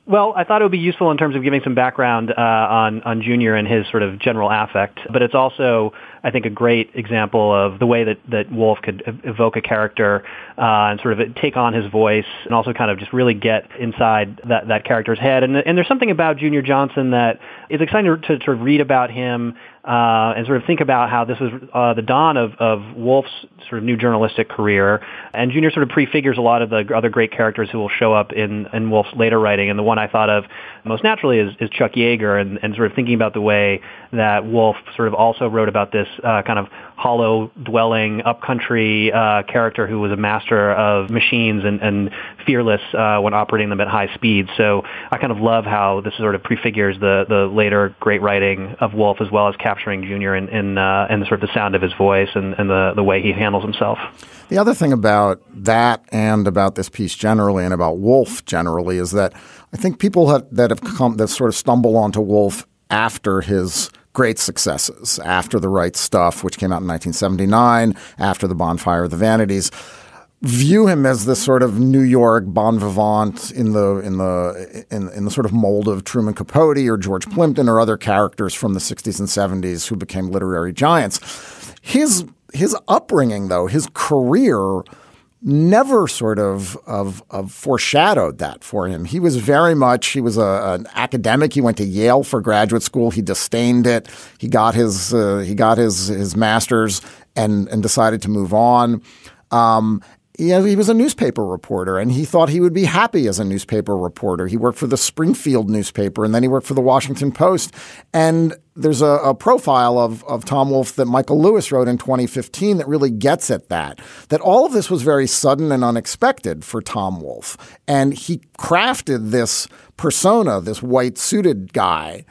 Well, I thought it would be useful in terms of giving some background uh, on on Junior and his sort of general affect, but it's also, I think, a great example of the way that that Wolfe could evoke a character uh, and sort of take on his voice, and also kind of just really get inside that that character's head. And and there's something about Junior Johnson that is exciting to, to sort of read about him uh, and sort of think about how this was uh, the dawn of, of Wolfe's sort of new journalistic career. And Junior sort of prefigures a lot of the other great characters who will show up in, in Wolfe's later writing. And the one I thought of most naturally is, is Chuck Yeager and, and sort of thinking about the way that Wolfe sort of also wrote about this uh, kind of hollow dwelling upcountry uh, character who was a master of machines and, and fearless uh, when operating them at high speed. So I kind of love how this sort of prefigures the, the later great writing of Wolfe as well as capturing Junior in, in, uh, in the sort of the sound of his voice and, and the, the way he handles himself.
The other thing about that and about this piece generally and about Wolfe generally is that I think people that have come that sort of stumble onto Wolfe after his great successes after the right stuff, which came out in 1979, after the bonfire of the vanities, view him as this sort of New York bon vivant in the in the in, in the sort of mold of Truman Capote or George Plimpton or other characters from the 60s and 70s who became literary giants. His his upbringing, though, his career never sort of, of, of foreshadowed that for him. He was very much he was a, an academic. He went to Yale for graduate school. He disdained it. He got his uh, he got his his master's and and decided to move on. Um, you he was a newspaper reporter and he thought he would be happy as a newspaper reporter. He worked for the Springfield newspaper and then he worked for the Washington Post. And there's a, a, profile of, of Tom Wolfe that Michael Lewis wrote in 2015 that really gets at that. That all of this was very sudden and unexpected for Tom Wolfe. And he crafted this persona, this white suited guy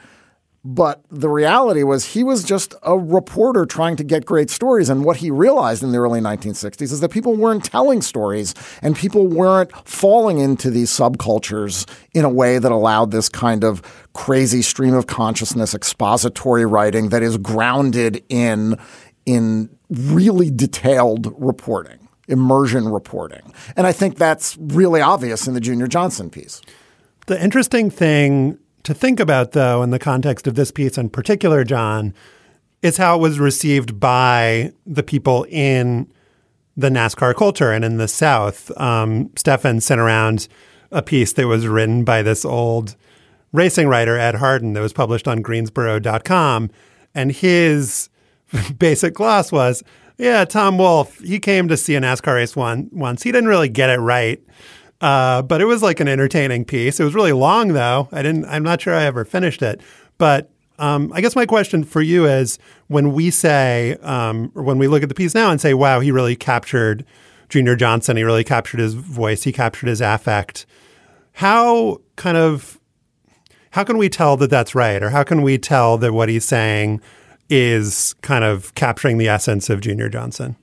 but the reality was he was just a reporter trying to get great stories. And what he realized in the early 1960s is that people weren't telling stories and people weren't falling into these subcultures in a way that allowed this kind of crazy stream of consciousness expository writing that is grounded in, in really detailed reporting, immersion reporting. And I think that's really obvious in the Junior Johnson piece.
The interesting thing to think about, though, in the context of this piece in particular, John, is how it was received by the people in the NASCAR culture and in the South. Um, Stefan sent around a piece that was written by this old racing writer, Ed Hardin, that was published on Greensboro.com. And his basic gloss was, yeah, Tom Wolfe, he came to see a NASCAR race one, once. He didn't really get it right. Uh, but it was like an entertaining piece. It was really long though. I didn't. I'm not sure I ever finished it. But um, I guess my question for you is: when we say, um, or when we look at the piece now and say, "Wow, he really captured Junior Johnson. He really captured his voice. He captured his affect." How kind of how can we tell that that's right, or how can we tell that what he's saying is kind of capturing the essence of Junior Johnson?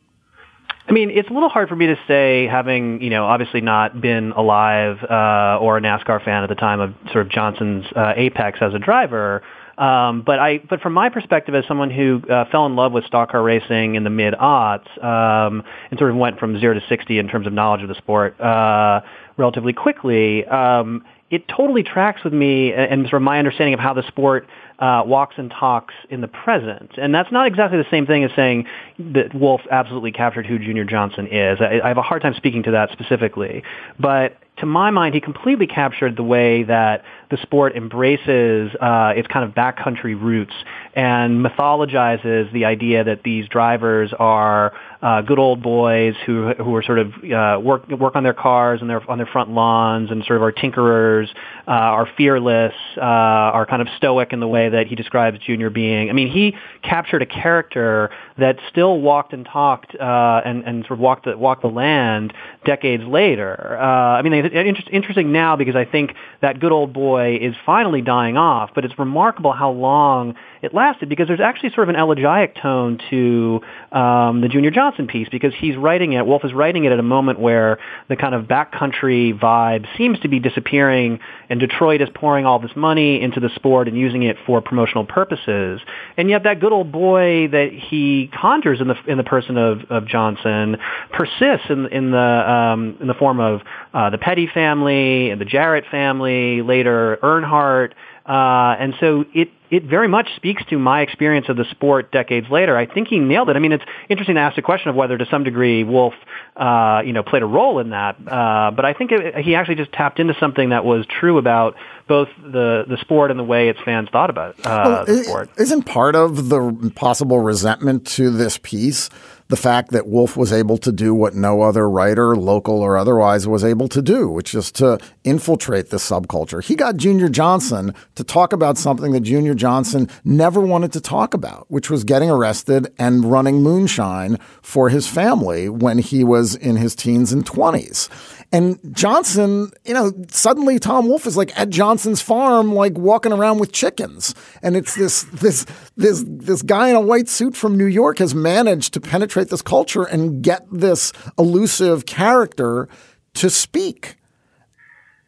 I mean, it's a little hard for me to say, having you know obviously not been alive uh, or a NASCAR fan at the time of sort of Johnson's uh, apex as a driver. Um, but I, but from my perspective, as someone who uh, fell in love with stock car racing in the mid aughts um, and sort of went from zero to sixty in terms of knowledge of the sport uh, relatively quickly, um, it totally tracks with me and sort of my understanding of how the sport uh, walks and talks in the present. And that's not exactly the same thing as saying that Wolfe absolutely captured who Junior Johnson is. I, I have a hard time speaking to that specifically. But to my mind, he completely captured the way that the sport embraces uh, its kind of backcountry roots and mythologizes the idea that these drivers are uh, good old boys who who are sort of uh, work work on their cars and their on their front lawns and sort of are tinkerers, uh, are fearless, uh, are kind of stoic in the way that he describes Junior being. I mean, he captured a character that still walked and talked uh, and and sort of walked the walked the land decades later. Uh, I mean, it's interesting now because I think that good old boy is finally dying off, but it's remarkable how long it lasted because there's actually sort of an elegiac tone to um, the Junior Johnson piece because he's writing it. Wolfe is writing it at a moment where the kind of backcountry vibe seems to be disappearing, and Detroit is pouring all this money into the sport and using it for promotional purposes. And yet, that good old boy that he conjures in the in the person of, of Johnson persists in in the um, in the form of uh, the Petty family and the Jarrett family, later Earnhardt. Uh, and so it it very much speaks to my experience of the sport decades later. I think he nailed it. I mean, it's interesting to ask the question of whether, to some degree, Wolfe, uh, you know, played a role in that. Uh, but I think it, he actually just tapped into something that was true about both the the sport and the way its fans thought about uh, well, the sport.
Isn't part of the possible resentment to this piece the fact that Wolfe was able to do what no other writer, local or otherwise, was able to do, which is to infiltrate the subculture. He got Junior Johnson to talk about something that Junior Johnson never wanted to talk about, which was getting arrested and running moonshine for his family when he was in his teens and 20s. And Johnson, you know, suddenly Tom Wolfe is like at Johnson's farm, like walking around with chickens. And it's this this this this guy in a white suit from New York has managed to penetrate this culture and get this elusive character to speak.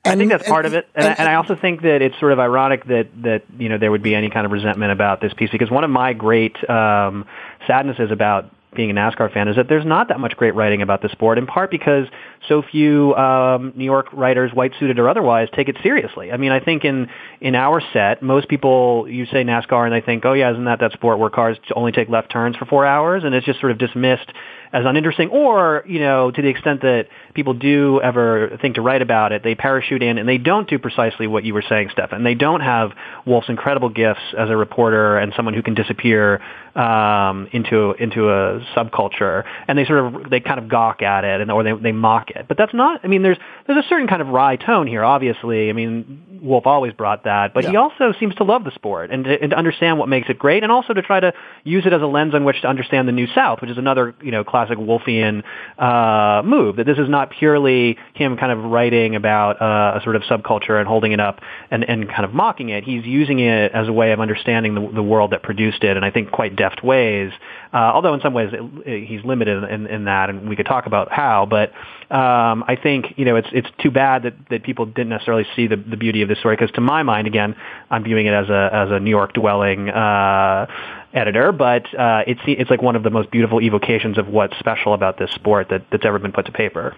And, I think that's part of it, and, and, I, and, I, also think that it's sort of ironic that that you know there would be any kind of resentment about this piece because one of my great um, sadnesses about being a NASCAR fan is that there's not that much great writing about the sport, in part because so few um, New York writers, white suited or otherwise, take it seriously. I mean, I think in in our set, most people you say NASCAR and they think, oh yeah, isn't that that sport where cars only take left turns for four hours, and it's just sort of dismissed as uninteresting, or you know, to the extent that people do ever think to write about it, they parachute in and they don't do precisely what you were saying, Stefan. They don't have Wolfe's incredible gifts as a reporter and someone who can disappear um, into into a subculture, and they sort of they kind of gawk at it and or they they mock it. But that's not. I mean, there's there's a certain kind of wry tone here. Obviously, I mean, Wolfe always brought that, but yeah. he also seems to love the sport and to, and to understand what makes it great, and also to try to use it as a lens on which to understand the New South, which is another you know classic Wolfian uh, move. That this is not purely him kind of writing about uh, a sort of subculture and holding it up and and kind of mocking it. He's using it as a way of understanding the, the world that produced it, and I think quite deft ways. Uh, although in some ways it, he's limited in, in that, and we could talk about how. But um, I think you know it's it's too bad that, that people didn't necessarily see the, the beauty of this story because to my mind, again, I'm viewing it as a as a New York dwelling. Uh, editor, but uh, it's it's like one of the most beautiful evocations of what's special about this sport that, that's ever been put to paper.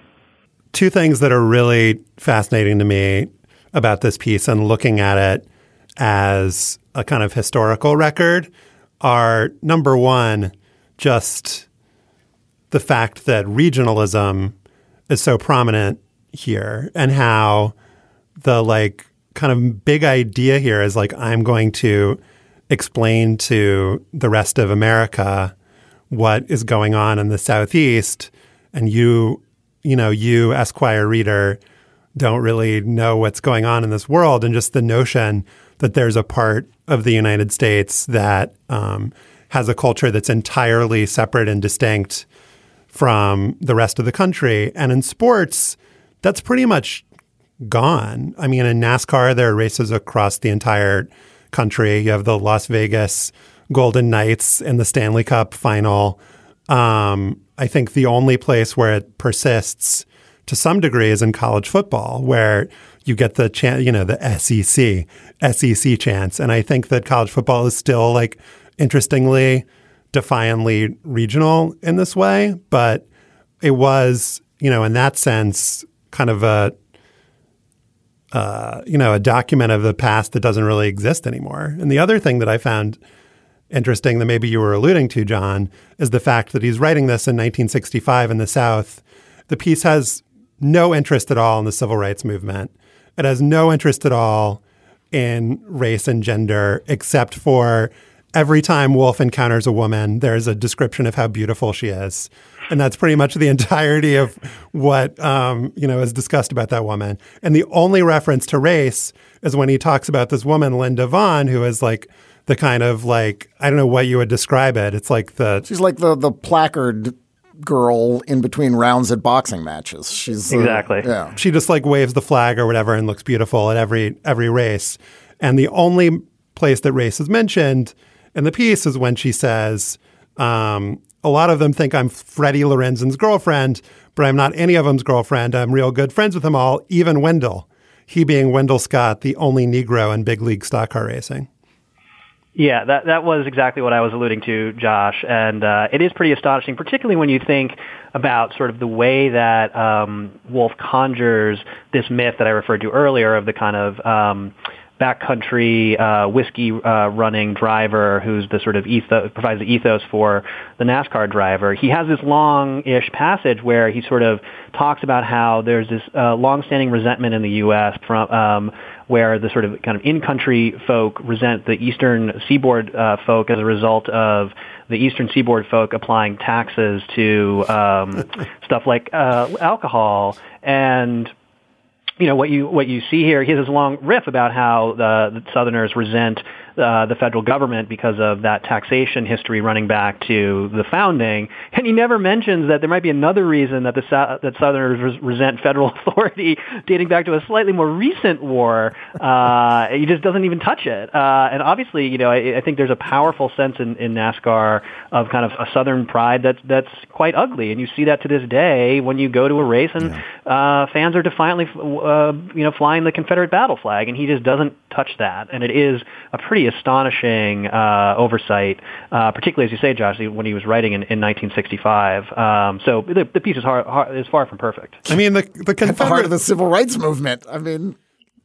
Two things that are really fascinating to me about this piece and looking at it as a kind of historical record are number one, just the fact that regionalism is so prominent here and how the like kind of big idea here is like I'm going to explain to the rest of America what is going on in the southeast and you you know you esquire reader don't really know what's going on in this world and just the notion that there's a part of the United States that um, has a culture that's entirely separate and distinct from the rest of the country. And in sports, that's pretty much gone. I mean, in NASCAR, there are races across the entire country. You have the Las Vegas Golden Knights in the Stanley Cup final. Um, I think the only place where it persists to some degree is in college football, where you get the chance, you know, the SEC, SEC chance. And I think that college football is still like interestingly, defiantly regional in this way, but it was, you know, in that sense, kind of a, uh, you know, a document of the past that doesn't really exist anymore. And the other thing that I found interesting that maybe you were alluding to, John, is the fact that he's writing this in 1965 in the South. The piece has no interest at all in the civil rights movement. It has no interest at all in race and gender, except for every time Wolfe encounters a woman, there's a description of how beautiful she is. And that's pretty much the entirety of what um, you know is discussed about that woman. And the only reference to race is when he talks about this woman, Linda Vaughn, who is like the kind of like I don't know what you would describe it. It's like the
She's like the the placard girl in between rounds at boxing matches. She's uh,
Exactly.
yeah.
she just like waves the flag or whatever and looks beautiful at every every race. And the only place that race is mentioned in the piece is when she says, um, "A lot of them think I'm Freddie Lorenzen's girlfriend, but I'm not any of them's girlfriend. I'm real good friends with them all, even Wendell. He being Wendell Scott, the only Negro in big league stock car racing."
Yeah, that that was exactly what I was alluding to, Josh, and uh, it is pretty astonishing, particularly when you think about sort of the way that um, Wolfe conjures this myth that I referred to earlier of the kind of um, backcountry uh, whiskey uh, running driver who's the sort of ethos, provides the ethos for the NASCAR driver. He has this long-ish passage where he sort of talks about how there's this uh, long-standing resentment in the U.S. from um, where the sort of kind of in-country folk resent the eastern seaboard uh, folk as a result of the eastern seaboard folk applying taxes to um, stuff like uh, alcohol and you know what you what you see here. He has this long riff about how the, the Southerners resent uh, the federal government because of that taxation history running back to the founding, and he never mentions that there might be another reason that the that Southerners res- resent federal authority dating back to a slightly more recent war. Uh, he just doesn't even touch it, uh, and obviously, you know, I, I think there's a powerful sense in, in NASCAR of kind of a Southern pride that's that's quite ugly, and you see that to this day when you go to a race and uh, fans are defiantly, uh, you know, flying the Confederate battle flag, and he just doesn't touch that, and it is a pretty astonishing uh, oversight, uh, particularly as you say, Josh, when he was writing in, in 1965. Um, so the, the piece is, hard, hard, is far from perfect.
I mean, the the
At the heart
Confederate
of the civil rights movement. I mean,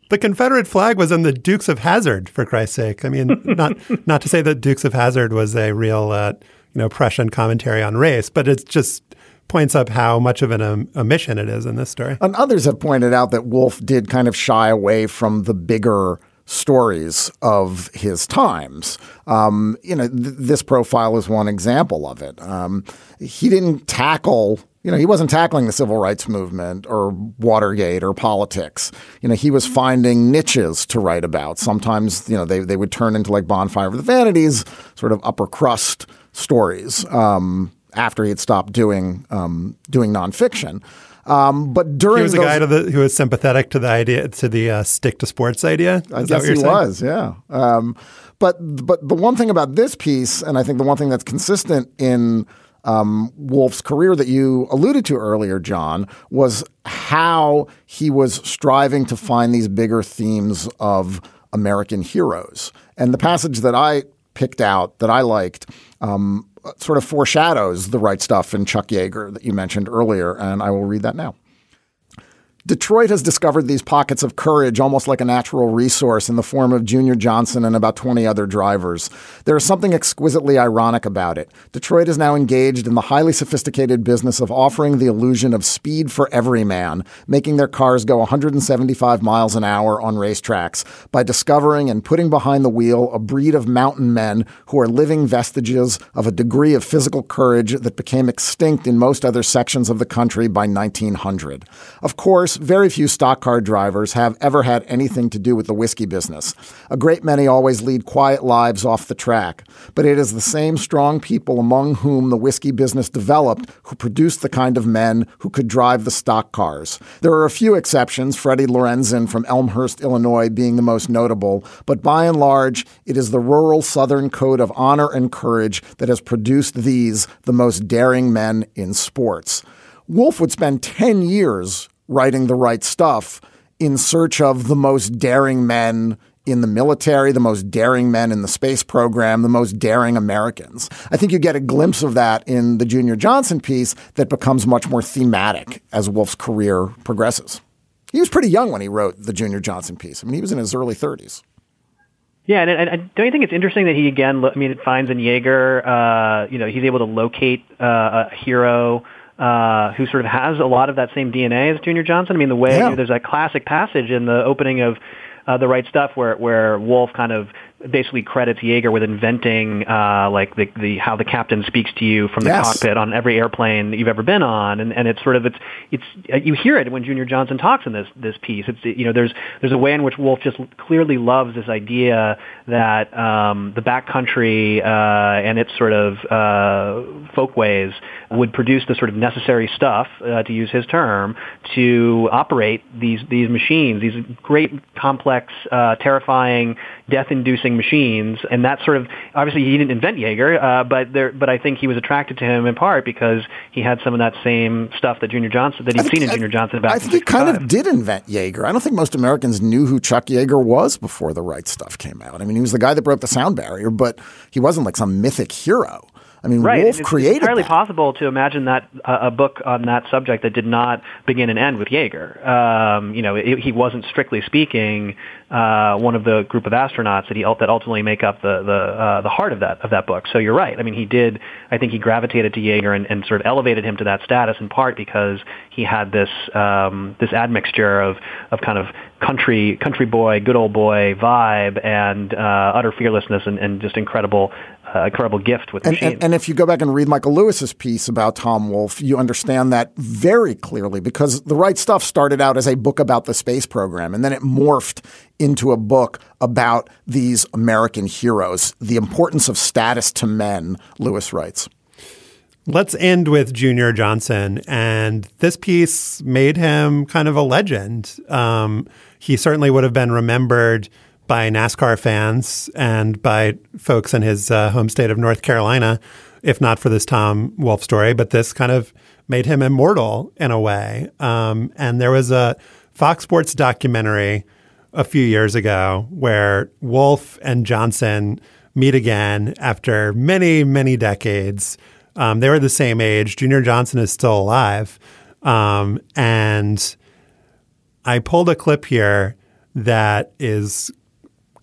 the Confederate flag was in the Dukes of Hazzard, for Christ's sake. I mean, not not to say that Dukes of Hazzard was a real, uh, you know, Prussian commentary on race, but it just points up how much of an um, omission it is in this story.
and others have pointed out that Wolfe did kind of shy away from the bigger stories of his times. Um, you know, th- this profile is one example of it. Um, he didn't tackle. You know, he wasn't tackling the civil rights movement or Watergate or politics. You know, he was finding niches to write about. Sometimes, you know, they, they would turn into like Bonfire of the Vanities, sort of upper crust stories um, after he had stopped doing um, doing nonfiction. Um, but during
He was a guy to the, who was sympathetic to the idea to the uh, stick to sports idea.
I
Is that
guess
what you're
he
saying?
was, yeah. Um, but but the one thing about this piece, and I think the one thing that's consistent in um, Wolfe's career that you alluded to earlier, John, was how he was striving to find these bigger themes of American heroes. And the passage that I picked out that I liked um, sort of foreshadows the right stuff in Chuck Yeager that you mentioned earlier, and I will read that now. Detroit has discovered these pockets of courage almost like a natural resource in the form of Junior Johnson and about 20 other drivers. There is something exquisitely ironic about it. Detroit is now engaged in the highly sophisticated business of offering the illusion of speed for every man, making their cars go 175 miles an hour on racetracks by discovering and putting behind the wheel a breed of mountain men who are living vestiges of a degree of physical courage that became extinct in most other sections of the country by 1900. Of course, very few stock car drivers have ever had anything to do with the whiskey business. A great many always lead quiet lives off the track. But it is the same strong people among whom the whiskey business developed who produced the kind of men who could drive the stock cars. There are a few exceptions, Freddie Lorenzen from Elmhurst, Illinois being the most notable, but by and large, it is the rural Southern code of honor and courage that has produced these, the most daring men in sports. Wolfe would spend 10 years writing the right stuff in search of the most daring men in the military, the most daring men in the space program, the most daring Americans. I think you get a glimpse of that in the Junior Johnson piece that becomes much more thematic as Wolfe's career progresses. He was pretty young when he wrote the Junior Johnson piece. I mean, he was in his early 30s.
Yeah, and, and, and don't you think it's interesting that he again? I mean, it finds in Yeager, uh, you know, he's able to locate uh, a hero uh, who sort of has a lot of that same DNA as Junior Johnson. I mean, the way
Yeah.
there's that classic passage in the opening of uh, the right stuff where where Wolfe kind of basically credits Yeager with inventing uh, like the, the how the captain speaks to you from the
Yes.
cockpit on every airplane that you've ever been on, and, and it's sort of it's it's you hear it when Junior Johnson talks in this this piece. It's you know there's there's a way in which Wolfe just clearly loves this idea that um, the backcountry uh, and its sort of uh, folkways would produce the sort of necessary stuff, uh, to use his term, to operate these these machines, these great, complex, uh, terrifying, death-inducing machines. And that sort of obviously he didn't invent Yeager, uh, but there, but I think he was attracted to him in part because he had some of that same stuff that Junior Johnson that he'd seen in Junior Johnson back
I
in
think he kind of did invent Yeager. I don't think most Americans knew who Chuck Yeager was before the right stuff came out. I mean, he was the guy that broke the sound barrier, but he wasn't like some mythic hero. I mean,
Right.
Wolfe
it's,
created
it's entirely
that.
possible to imagine that uh, a book on that subject that did not begin and end with Yeager. Um, you know, it, he wasn't strictly speaking uh, one of the group of astronauts that he that ultimately make up the the uh, the heart of that of that book. So you're right. I mean, he did. I think he gravitated to Yeager and, and sort of elevated him to that status in part because he had this um, this admixture of of kind of country country boy, good old boy vibe and uh, utter fearlessness and, and just incredible uh, incredible gift with
And,
machines.
and, and if you go back and read Michael Lewis's piece about Tom Wolfe, you understand that very clearly because The Right Stuff started out as a book about the space program, and then it morphed into a book about these American heroes, the importance of status to men, Lewis writes.
Let's end with Junior Johnson. And this piece made him kind of a legend. Um, he certainly would have been remembered by NASCAR fans and by folks in his uh, home state of North Carolina, if not for this Tom Wolfe story. But this kind of made him immortal in a way. Um, and there was a Fox Sports documentary a few years ago where Wolfe and Johnson meet again after many, many decades. Um, they were the same age. Junior Johnson is still alive. Um, and I pulled a clip here that is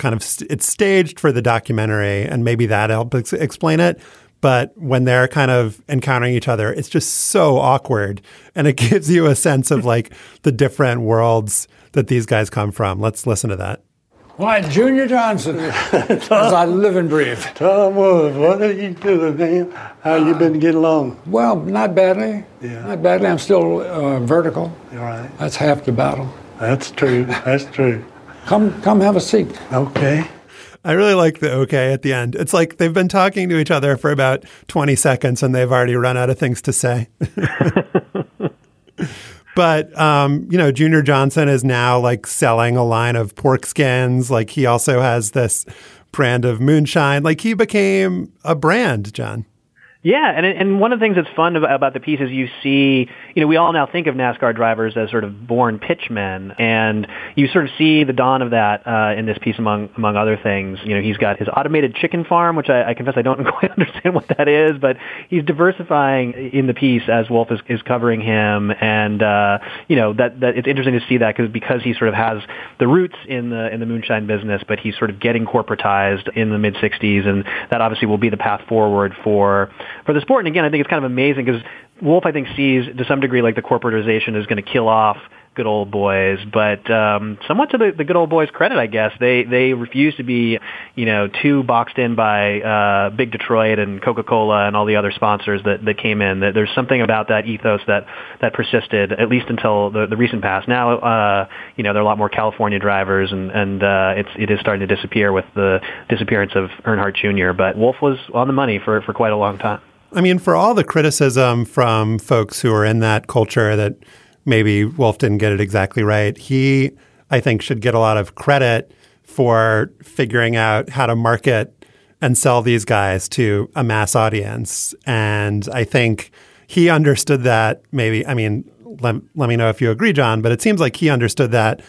kind of st- it's staged for the documentary, and maybe that helps ex- explain it. But when they're kind of encountering each other, it's just so awkward, and it gives you a sense of like the different worlds that these guys come from. Let's listen to that.
Why, Junior Johnson, as I live and breathe.
Tom Wolfe, what are you doing, man? How you been getting along?
Well, not badly.
Yeah.
Not badly. I'm still uh, vertical.
All right.
That's half the battle.
That's true. That's true.
Come, come have a seat.
Okay.
I really like the okay at the end. It's like they've been talking to each other for about 20 seconds and they've already run out of things to say. but, um, you know, Junior Johnson is now like selling a line of pork skins. Like he also has this brand of moonshine. Like he became a brand, John.
Yeah, and and one of the things that's fun about, the piece is you see, you know, we all now think of NASCAR drivers as sort of born pitchmen, and you sort of see the dawn of that uh, in this piece among among other things. You know, he's got his automated chicken farm, which I, I confess I don't quite understand what that is, but he's diversifying in the piece as Wolfe is, is covering him, and uh, you know that that it's interesting to see that because because he sort of has the roots in the in the moonshine business, but he's sort of getting corporatized in the mid '60s, and that obviously will be the path forward for for the sport. And again, I think it's kind of amazing because Wolfe, I think, sees to some degree like the corporatization is going to kill off good old boys, but um, somewhat to the, the good old boys' credit, I guess they they refuse to be, you know, too boxed in by uh, Big Detroit and Coca Cola and all the other sponsors that, that came in. That there's something about that ethos that that persisted at least until the, the recent past. Now, uh, you know, there are a lot more California drivers, and and uh, it's it is starting to disappear with the disappearance of Earnhardt Jr. But Wolfe was on the money for for quite a long time.
I mean, for all the criticism from folks who are in that culture that maybe Wolfe didn't get it exactly right, he, I think, should get a lot of credit for figuring out how to market and sell these guys to a mass audience. And I think he understood that maybe, I mean, let, let me know if you agree, John, but it seems like he understood that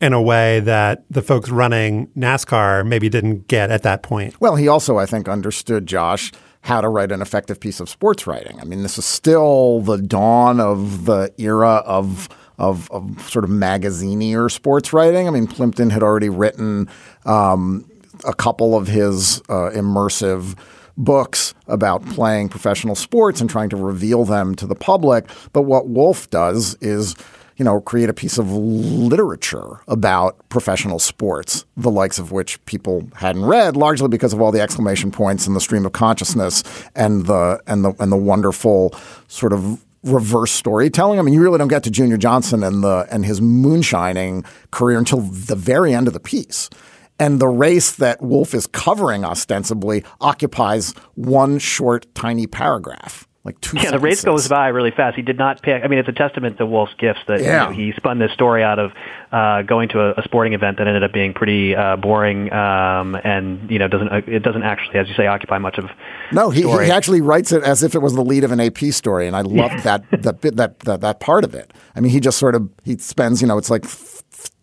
in a way that the folks running NASCAR maybe didn't get at that point.
Well, he also, I think, understood, Josh, how to write an effective piece of sports writing. I mean, this is still the dawn of the era of of, of sort of magazineier sports writing. I mean, Plimpton had already written um, a couple of his uh, immersive books about playing professional sports and trying to reveal them to the public. But what Wolfe does is you know, create a piece of literature about professional sports, the likes of which people hadn't read, largely because of all the exclamation points and the stream of consciousness and the and the and the wonderful sort of reverse storytelling. I mean, you really don't get to Junior Johnson and the and his moonshining career until the very end of the piece. And the race that Wolfe is covering ostensibly occupies one short, tiny paragraph like two.
Yeah, the race goes by really fast. He did not pick. I mean, it's a testament to Wolfe's gifts that
yeah.
you know, he spun this story out of uh, going to a, a, sporting event that ended up being pretty uh, boring, um, and you know doesn't uh, it doesn't actually, as you say, occupy much of.
No, he, he actually writes it as if it was the lead of an AP story, and I loved that that bit that, that that part of it. I mean, he just sort of he spends you know it's like.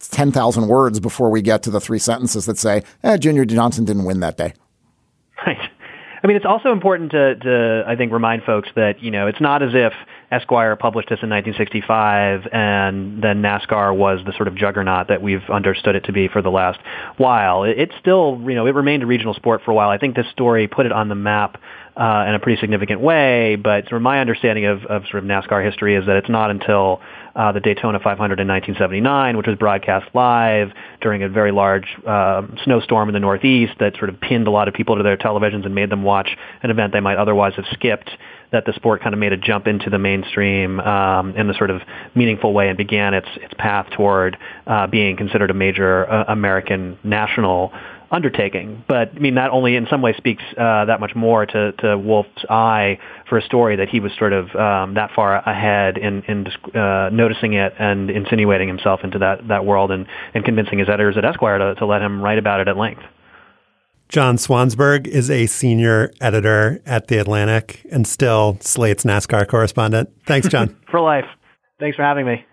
10,000 words before we get to the three sentences that say, eh, Junior Johnson didn't win that day.
Right. I mean, it's also important to, to, I think, remind folks that, you know, it's not as if Esquire published this in 1965 and then NASCAR was the sort of juggernaut that we've understood it to be for the last while. It, still, you know, it remained a regional sport for a while. I think this story put it on the map uh, in a pretty significant way, but of my understanding of, of sort of NASCAR history is that it's not until uh, the Daytona 500 in 1979, which was broadcast live during a very large uh, snowstorm in the Northeast that sort of pinned a lot of people to their televisions and made them watch an event they might otherwise have skipped. That the sport kind of made a jump into the mainstream um, in the sort of meaningful way and began its its path toward uh, being considered a major uh, American national undertaking. But I mean, that only in some way speaks uh, that much more to, to Wolfe's eye for a story that he was sort of um, that far ahead in, in uh, noticing it and insinuating himself into that, that world and, and convincing his editors at Esquire to, to let him write about it at length.
John Swansburg is a senior editor at The Atlantic and still Slate's NASCAR correspondent. Thanks, John.
for life. Thanks for having me.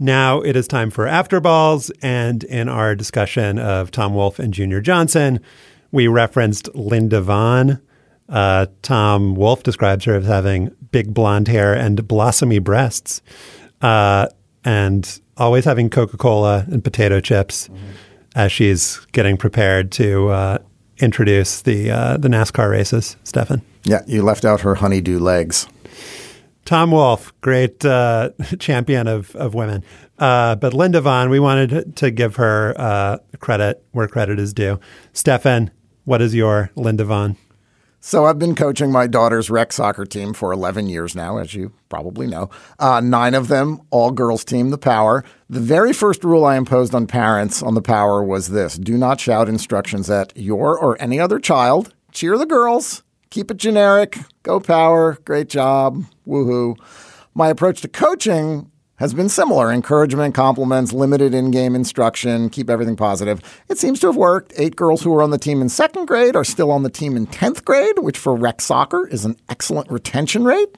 Now it is time for After Balls, and in our discussion of Tom Wolfe and Junior Johnson, we referenced Linda Vaughn. Uh, Tom Wolfe describes her as having big blonde hair and blossomy breasts, uh, and always having Coca Cola and potato chips mm-hmm. As she's getting prepared to uh, introduce the uh, the NASCAR races. Stefan,
yeah, you left out her honeydew legs.
Tom Wolfe, great uh, champion of, of women. Uh, but Linda Vaughn, we wanted to give her uh, credit where credit is due. Stefan, what is your Linda Vaughn?
So I've been coaching my daughter's rec soccer team for 11 years now, as you probably know. Uh, nine of them, all girls team, the power. The very first rule I imposed on parents on the power was this do not shout instructions at your or any other child. Cheer the girls, keep it generic, go power, great job, woohoo. My approach to coaching has been similar encouragement, compliments, limited in game instruction, keep everything positive. It seems to have worked. Eight girls who were on the team in second grade are still on the team in 10th grade, which for rec soccer is an excellent retention rate.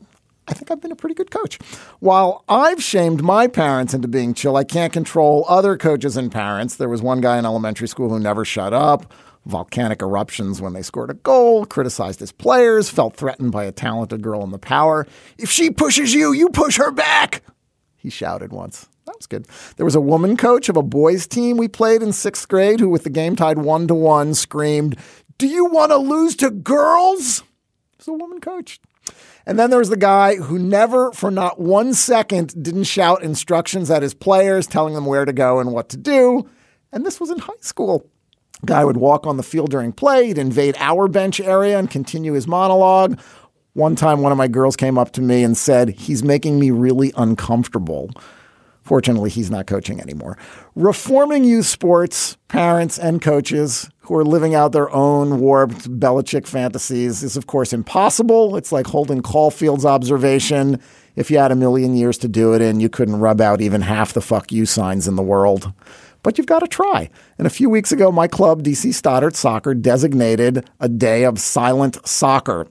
I think I've been a pretty good coach. While I've shamed my parents into being chill, I can't control other coaches and parents. There was one guy in elementary school who never shut up volcanic eruptions when they scored a goal, criticized his players, felt threatened by a talented girl in the power. If she pushes you, you push her back, he shouted once. That was good. There was a woman coach of a boys' team we played in sixth grade who, with the game tied one to one, screamed, Do you want to lose to girls? It's a woman coach. And then there was the guy who never, for not one second, didn't shout instructions at his players, telling them where to go and what to do. And this was in high school. Guy would walk on the field during play, he'd invade our bench area and continue his monologue. One time, one of my girls came up to me and said, He's making me really uncomfortable. Fortunately, he's not coaching anymore. Reforming youth sports, parents, and coaches who are living out their own warped Belichick fantasies is, of course, impossible. It's like Holden Caulfield's observation. If you had a million years to do it in, you couldn't rub out even half the fuck you signs in the world but you've got to try. And a few weeks ago, my club, DC Stoddert Soccer, designated a day of silent soccer.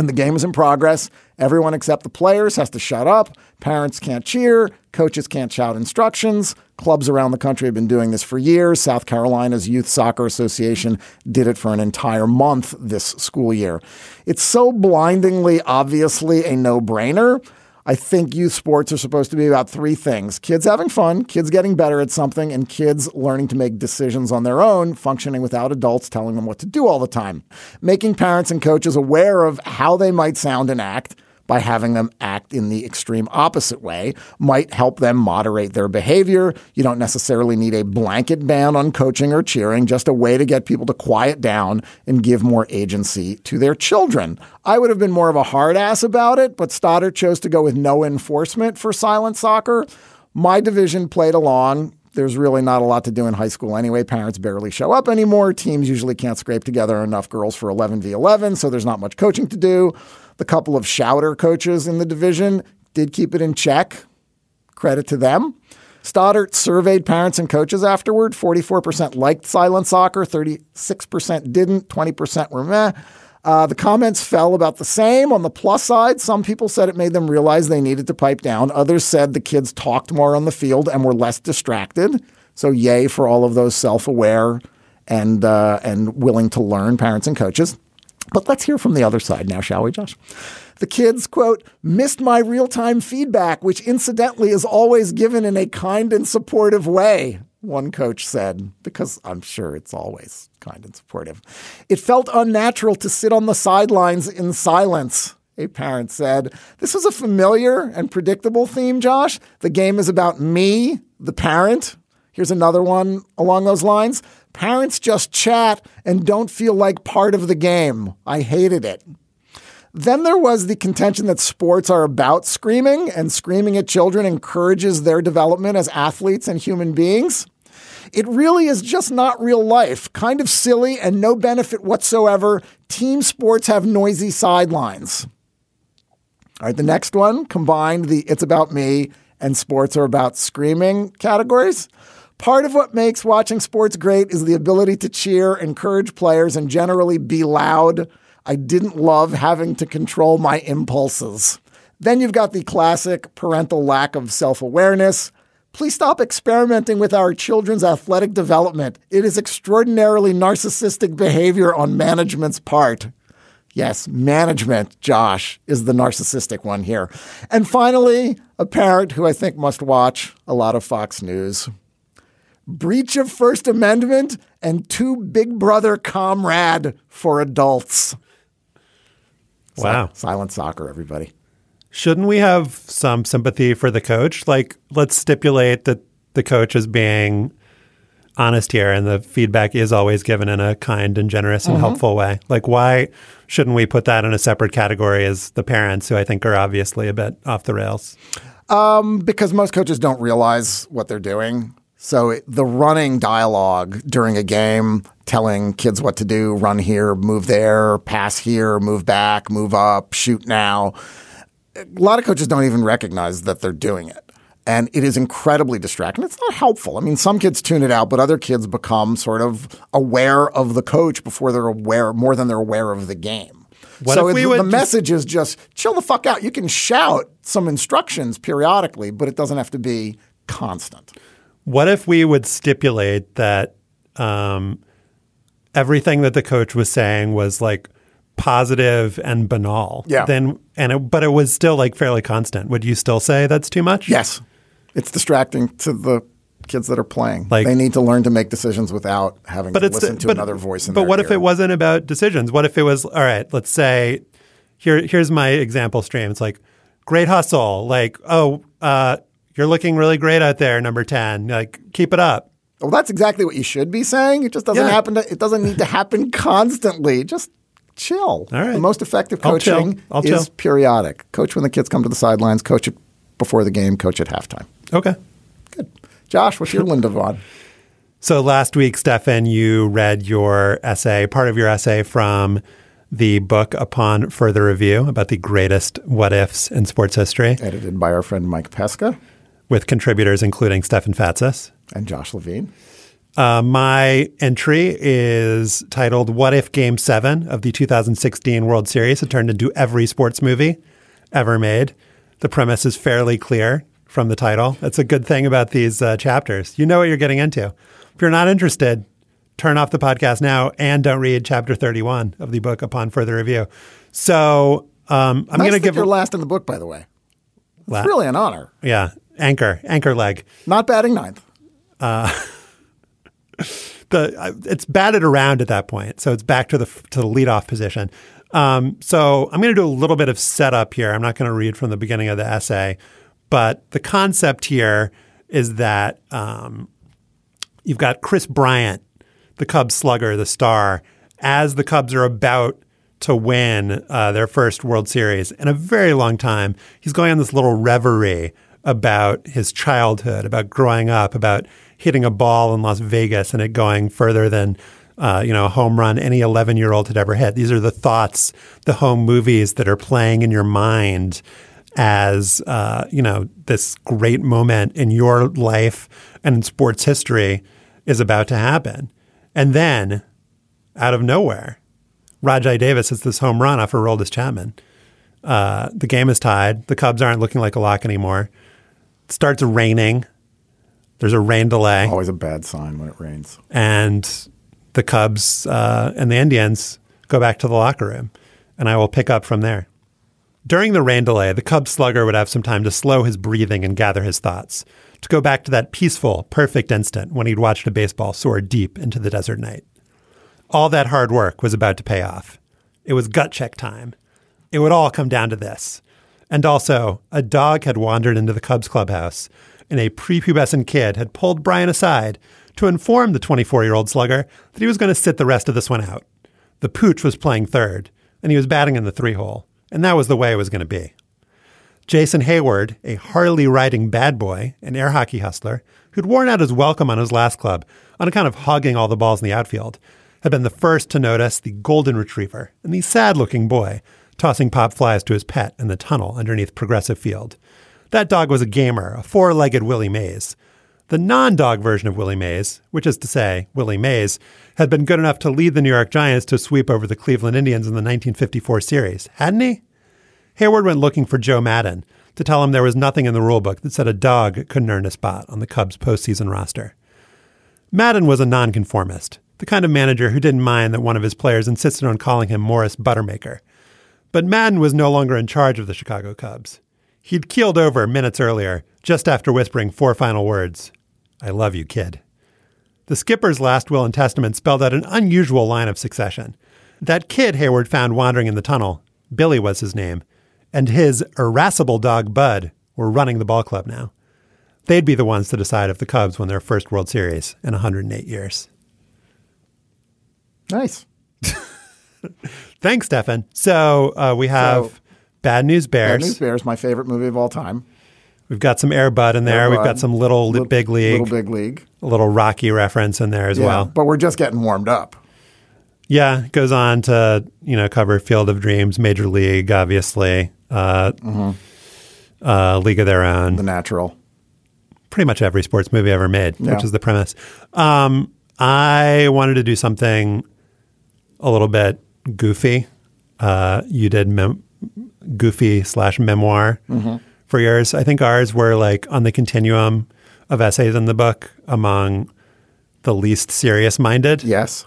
When the game is in progress, everyone except the players has to shut up. Parents can't cheer. Coaches can't shout instructions. Clubs around the country have been doing this for years. South Carolina's Youth Soccer Association did it for an entire month this school year. It's so blindingly, obviously a no brainer I think youth sports are supposed to be about three things kids having fun, kids getting better at something, and kids learning to make decisions on their own, functioning without adults telling them what to do all the time. Making parents and coaches aware of how they might sound and act, by having them act in the extreme opposite way might help them moderate their behavior. You don't necessarily need a blanket ban on coaching or cheering, just a way to get people to quiet down and give more agency to their children. I would have been more of a hard ass about it, but Stoddert chose to go with no enforcement for silent soccer. My division played along. There's really not a lot to do in high school anyway. Parents barely show up anymore. Teams usually can't scrape together enough girls for 11 v 11, so there's not much coaching to do. The couple of shouter coaches in the division did keep it in check. Credit to them. Stoddert surveyed parents and coaches afterward. 44% liked silent soccer, 36% didn't, 20% were meh. Uh, the comments fell about the same. On the plus side, some people said it made them realize they needed to pipe down. Others said the kids talked more on the field and were less distracted. So, yay for all of those self aware and, uh, and willing to learn parents and coaches. But let's hear from the other side now, shall we, Josh? The kids, quote, missed my real time feedback, which incidentally is always given in a kind and supportive way, one coach said, because I'm sure it's always kind and supportive. It felt unnatural to sit on the sidelines in silence. A parent said, This was a familiar and predictable theme, Josh. The game is about me, the parent. Here's another one along those lines. Parents just chat and don't feel like part of the game. I hated it. Then there was the contention that sports are about screaming, and screaming at children encourages their development as athletes and human beings. It really is just not real life, kind of silly and no benefit whatsoever. Team sports have noisy sidelines. All right, the next one combined the it's about me and sports are about screaming categories. Part of what makes watching sports great is the ability to cheer, encourage players, and generally be loud. I didn't love having to control my impulses. Then you've got the classic parental lack of self awareness. Please stop experimenting with our children's athletic development. It is extraordinarily narcissistic behavior on management's part. Yes, management, Josh, is the narcissistic one here. And finally, a parent who I think must watch a lot of Fox News. Breach of First Amendment and two Big Brother comrade for adults.
Wow.
silent soccer, everybody.
Shouldn't we have some sympathy for the coach? Like, let's stipulate that the coach is being honest here and the feedback is always given in a kind and generous and
Mhm.
helpful way. Like, why shouldn't we put that in a separate category as the parents who I think are obviously a bit off the rails?
Um, because most coaches don't realize what they're doing. So it, the running dialogue during a game, telling kids what to do, run here, move there, pass here, move back, move up, shoot now. A lot of coaches don't even recognize that they're doing it. And it is incredibly distracting. It's not helpful. I mean, some kids tune it out, but other kids become sort of aware of the coach before they're aware, more than they're aware of the game.
What
so
if we
it- the message is just chill the fuck out. You can shout some instructions periodically, but it doesn't have to be constant.
What if we would stipulate that um, everything that the coach was saying was like positive and banal?
Yeah.
Then and it, but it was still like fairly constant. Would you still say that's too much?
Yes, it's distracting to the kids that are playing.
Like-
they need to learn to make decisions without having
But
to listen to
but,
another voice. In
but what if it wasn't about decisions? What if it was all right? Let's say here here's my example stream. It's like great hustle. Like oh, uh, you're looking really great out there, number ten. Like keep it up.
Well, that's exactly what you should be saying. It just doesn't
Yeah.
happen. To, it doesn't need to happen constantly. Just chill.
All right.
The most effective
I'll chill.
coaching
I'll
is
chill.
periodic. Coach when the kids come to the sidelines. Coach it before the game. Coach at halftime.
Okay. Good.
Josh, what's your Linda Vaughn?
So last week, Stefan, you read your essay, part of your essay from the book upon further review about the greatest what ifs in sports history,
Edited by our friend Mike Pesca
with contributors including Stefan Fatsis.
and Josh Levin.
Uh, my entry is titled What If Game 7 of the 2016 World Series had turned into every sports movie ever made. The premise is fairly clear from the title. That's a good thing about these uh, chapters. You know what you're getting into. If you're not interested, turn off the podcast now and don't read chapter 31 of the book upon further review. So um, I'm
nice
going to give
you're last in the book, by the way. It's
La-
really an honor.
Yeah, anchor, anchor leg.
Not batting ninth.
Uh, the uh, it's batted around at that point, so it's back to the to the leadoff position. Um, so I'm going to do a little bit of setup here. I'm not going to read from the beginning of the essay, but the concept here is that um, you've got Kris Bryant, the Cubs slugger, the star, as the Cubs are about to win uh, their first World Series in a very long time. He's going on this little reverie about his childhood, about growing up, about hitting a ball in Las Vegas and it going further than uh, you know a home run any 11 year old had ever hit. These are the thoughts, the home movies that are playing in your mind as uh, you know this great moment in your life and in sports history is about to happen, and then out of nowhere Rajai Davis hits this home run off of Aroldis Chapman. Uh, the game is tied. The Cubs aren't looking like a lock anymore. It starts raining. There's a rain delay.
Always a bad sign when it rains.
And the Cubs uh, and the Indians go back to the locker room. And I will pick up from there. During the rain delay, the Cubs slugger would have some time to slow his breathing and gather his thoughts, to go back to that peaceful, perfect instant when he'd watched a baseball soar deep into the desert night. All that hard work was about to pay off. It was gut check time. It would all come down to this. And also, a dog had wandered into the Cubs clubhouse, and a prepubescent kid had pulled Bryant aside to inform the 24 year old slugger that he was going to sit the rest of this one out. The pooch was playing third, and he was batting in the three hole, and that was the way it was going to be. Jason Heyward, a Harley riding bad boy, an air hockey hustler, who'd worn out his welcome on his last club on account of hogging all the balls in the outfield, had been the first to notice the golden retriever and the sad looking boy tossing pop flies to his pet in the tunnel underneath Progressive Field. That dog was a gamer, a four legged Willie Mays. The non dog version of Willie Mays, which is to say, Willie Mays, had been good enough to lead the New York Giants to sweep over the Cleveland Indians in the 1954 series, hadn't he? Heyward went looking for Joe Maddon to tell him there was nothing in the rulebook that said a dog couldn't earn a spot on the Cubs postseason roster. Maddon was a nonconformist the kind of manager who didn't mind that one of his players insisted on calling him Morris Buttermaker. But Maddon was no longer in charge of the Chicago Cubs. He'd keeled over minutes earlier, just after whispering four final words I love you, kid. The skipper's last will and testament spelled out an unusual line of succession. That kid Heyward found wandering in the tunnel, Billy was his name, and his irascible dog Bud were running the ball club now. They'd be the ones to decide if the Cubs won their first World Series in 108 years.
Nice.
Thanks, Stefan. So uh, we have
So-
Bad News Bears.
Bad News Bears, my favorite movie of all time.
We've got some Air Bud in there.
Air
We've
Bud.
got some Little,
Little-
Big League.
Little Big League.
A little Rocky reference in there as
Yeah,
well.
But we're just getting warmed up.
Yeah, it goes on to you know cover Field of Dreams, Major League, obviously, uh, uh, League of Their Own,
Mm-hmm. The Natural.
pretty much every sports movie ever made,
Yeah.
which is the premise. Um, I wanted to do something a little bit goofy. Uh, you did mem- goofy slash memoir
Mhm.
for yours. I think ours were like on the continuum of essays in the book among the least serious minded.
Yes.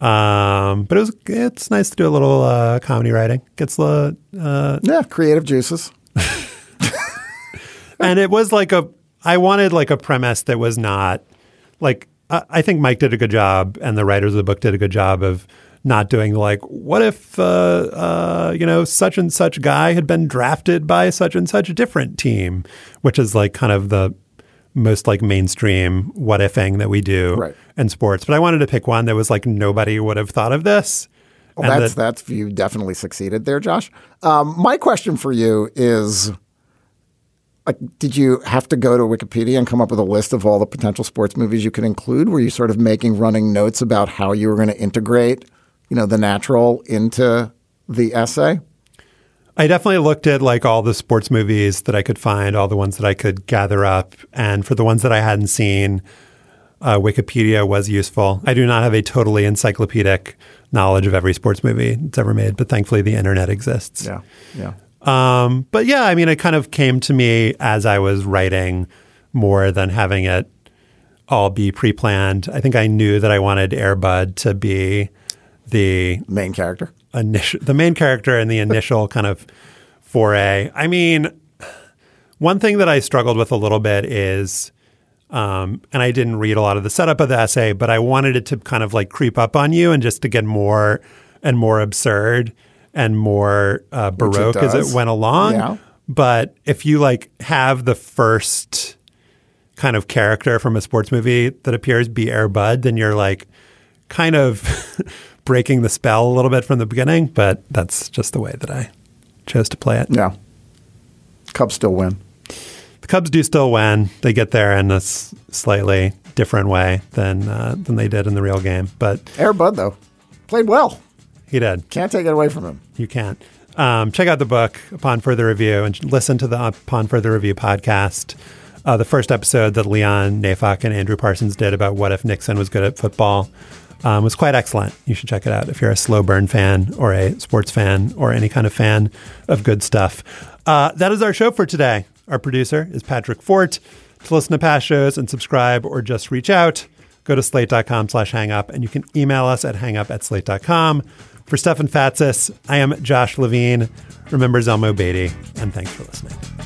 Um, but it was it's nice to do a little uh, comedy writing. Gets the uh,
Yeah, creative juices.
and it was like a I wanted like a premise that was not like I, I think Mike did a good job and the writers of the book did a good job of not doing like what if uh, uh, you know such and such guy had been drafted by such and such a different team, which is like kind of the most like mainstream what ifing that we do
Right.
in sports. But I wanted to pick one that was like nobody would have thought of this.
Well, that's
that-
that's you definitely succeeded there, Josh. Um, my question for you is: like, Did you have to go to Wikipedia and come up with a list of all the potential sports movies you could include? Were you sort of making running notes about how you were going to integrate, you know, the natural into the essay?
I definitely looked at like all the sports movies that I could find, all the ones that I could gather up. And for the ones that I hadn't seen, uh, Wikipedia was useful. I do not have a totally encyclopedic knowledge of every sports movie that's ever made, but thankfully the internet exists.
Yeah, yeah.
Um, but yeah, I mean, it kind of came to me as I was writing more than having it all be pre planned. I think I knew that I wanted Airbud to be the
main character,
initial, the main character and the initial kind of foray. I mean, one thing that I struggled with a little bit is Um, and I didn't read a lot of the setup of the essay, but I wanted it to kind of like creep up on you and just to get more and more absurd and more uh,
Which it
baroque as it went along.
Yeah.
But if you like have the first kind of character from a sports movie that appears be Air Bud, then you're like kind of breaking the spell a little bit from the beginning. But that's just the way that I chose to play it.
Yeah. Cubs still win.
The Cubs do still win. They get there in a s- slightly different way than uh, than they did in the real game, but
Air Bud though played well.
he did.
Can't take it away from him.
You can't. Um, check out the book upon further review and listen to the upon further review podcast. Uh, the first episode that Leon Neyfakh and Andrew Parsons did about what if Nixon was good at football um, was quite excellent. You should check it out if you're a slow burn fan or a sports fan or any kind of fan of good stuff. Uh, that is our show for today. Our producer is Patrick Fort. To listen to past shows and subscribe or just reach out, go to slate.com slash hangup and you can email us at hangup at slate.com. For Stefan Fatsis, I am Josh Levin. Remember Zelmo Beatty, and thanks for listening.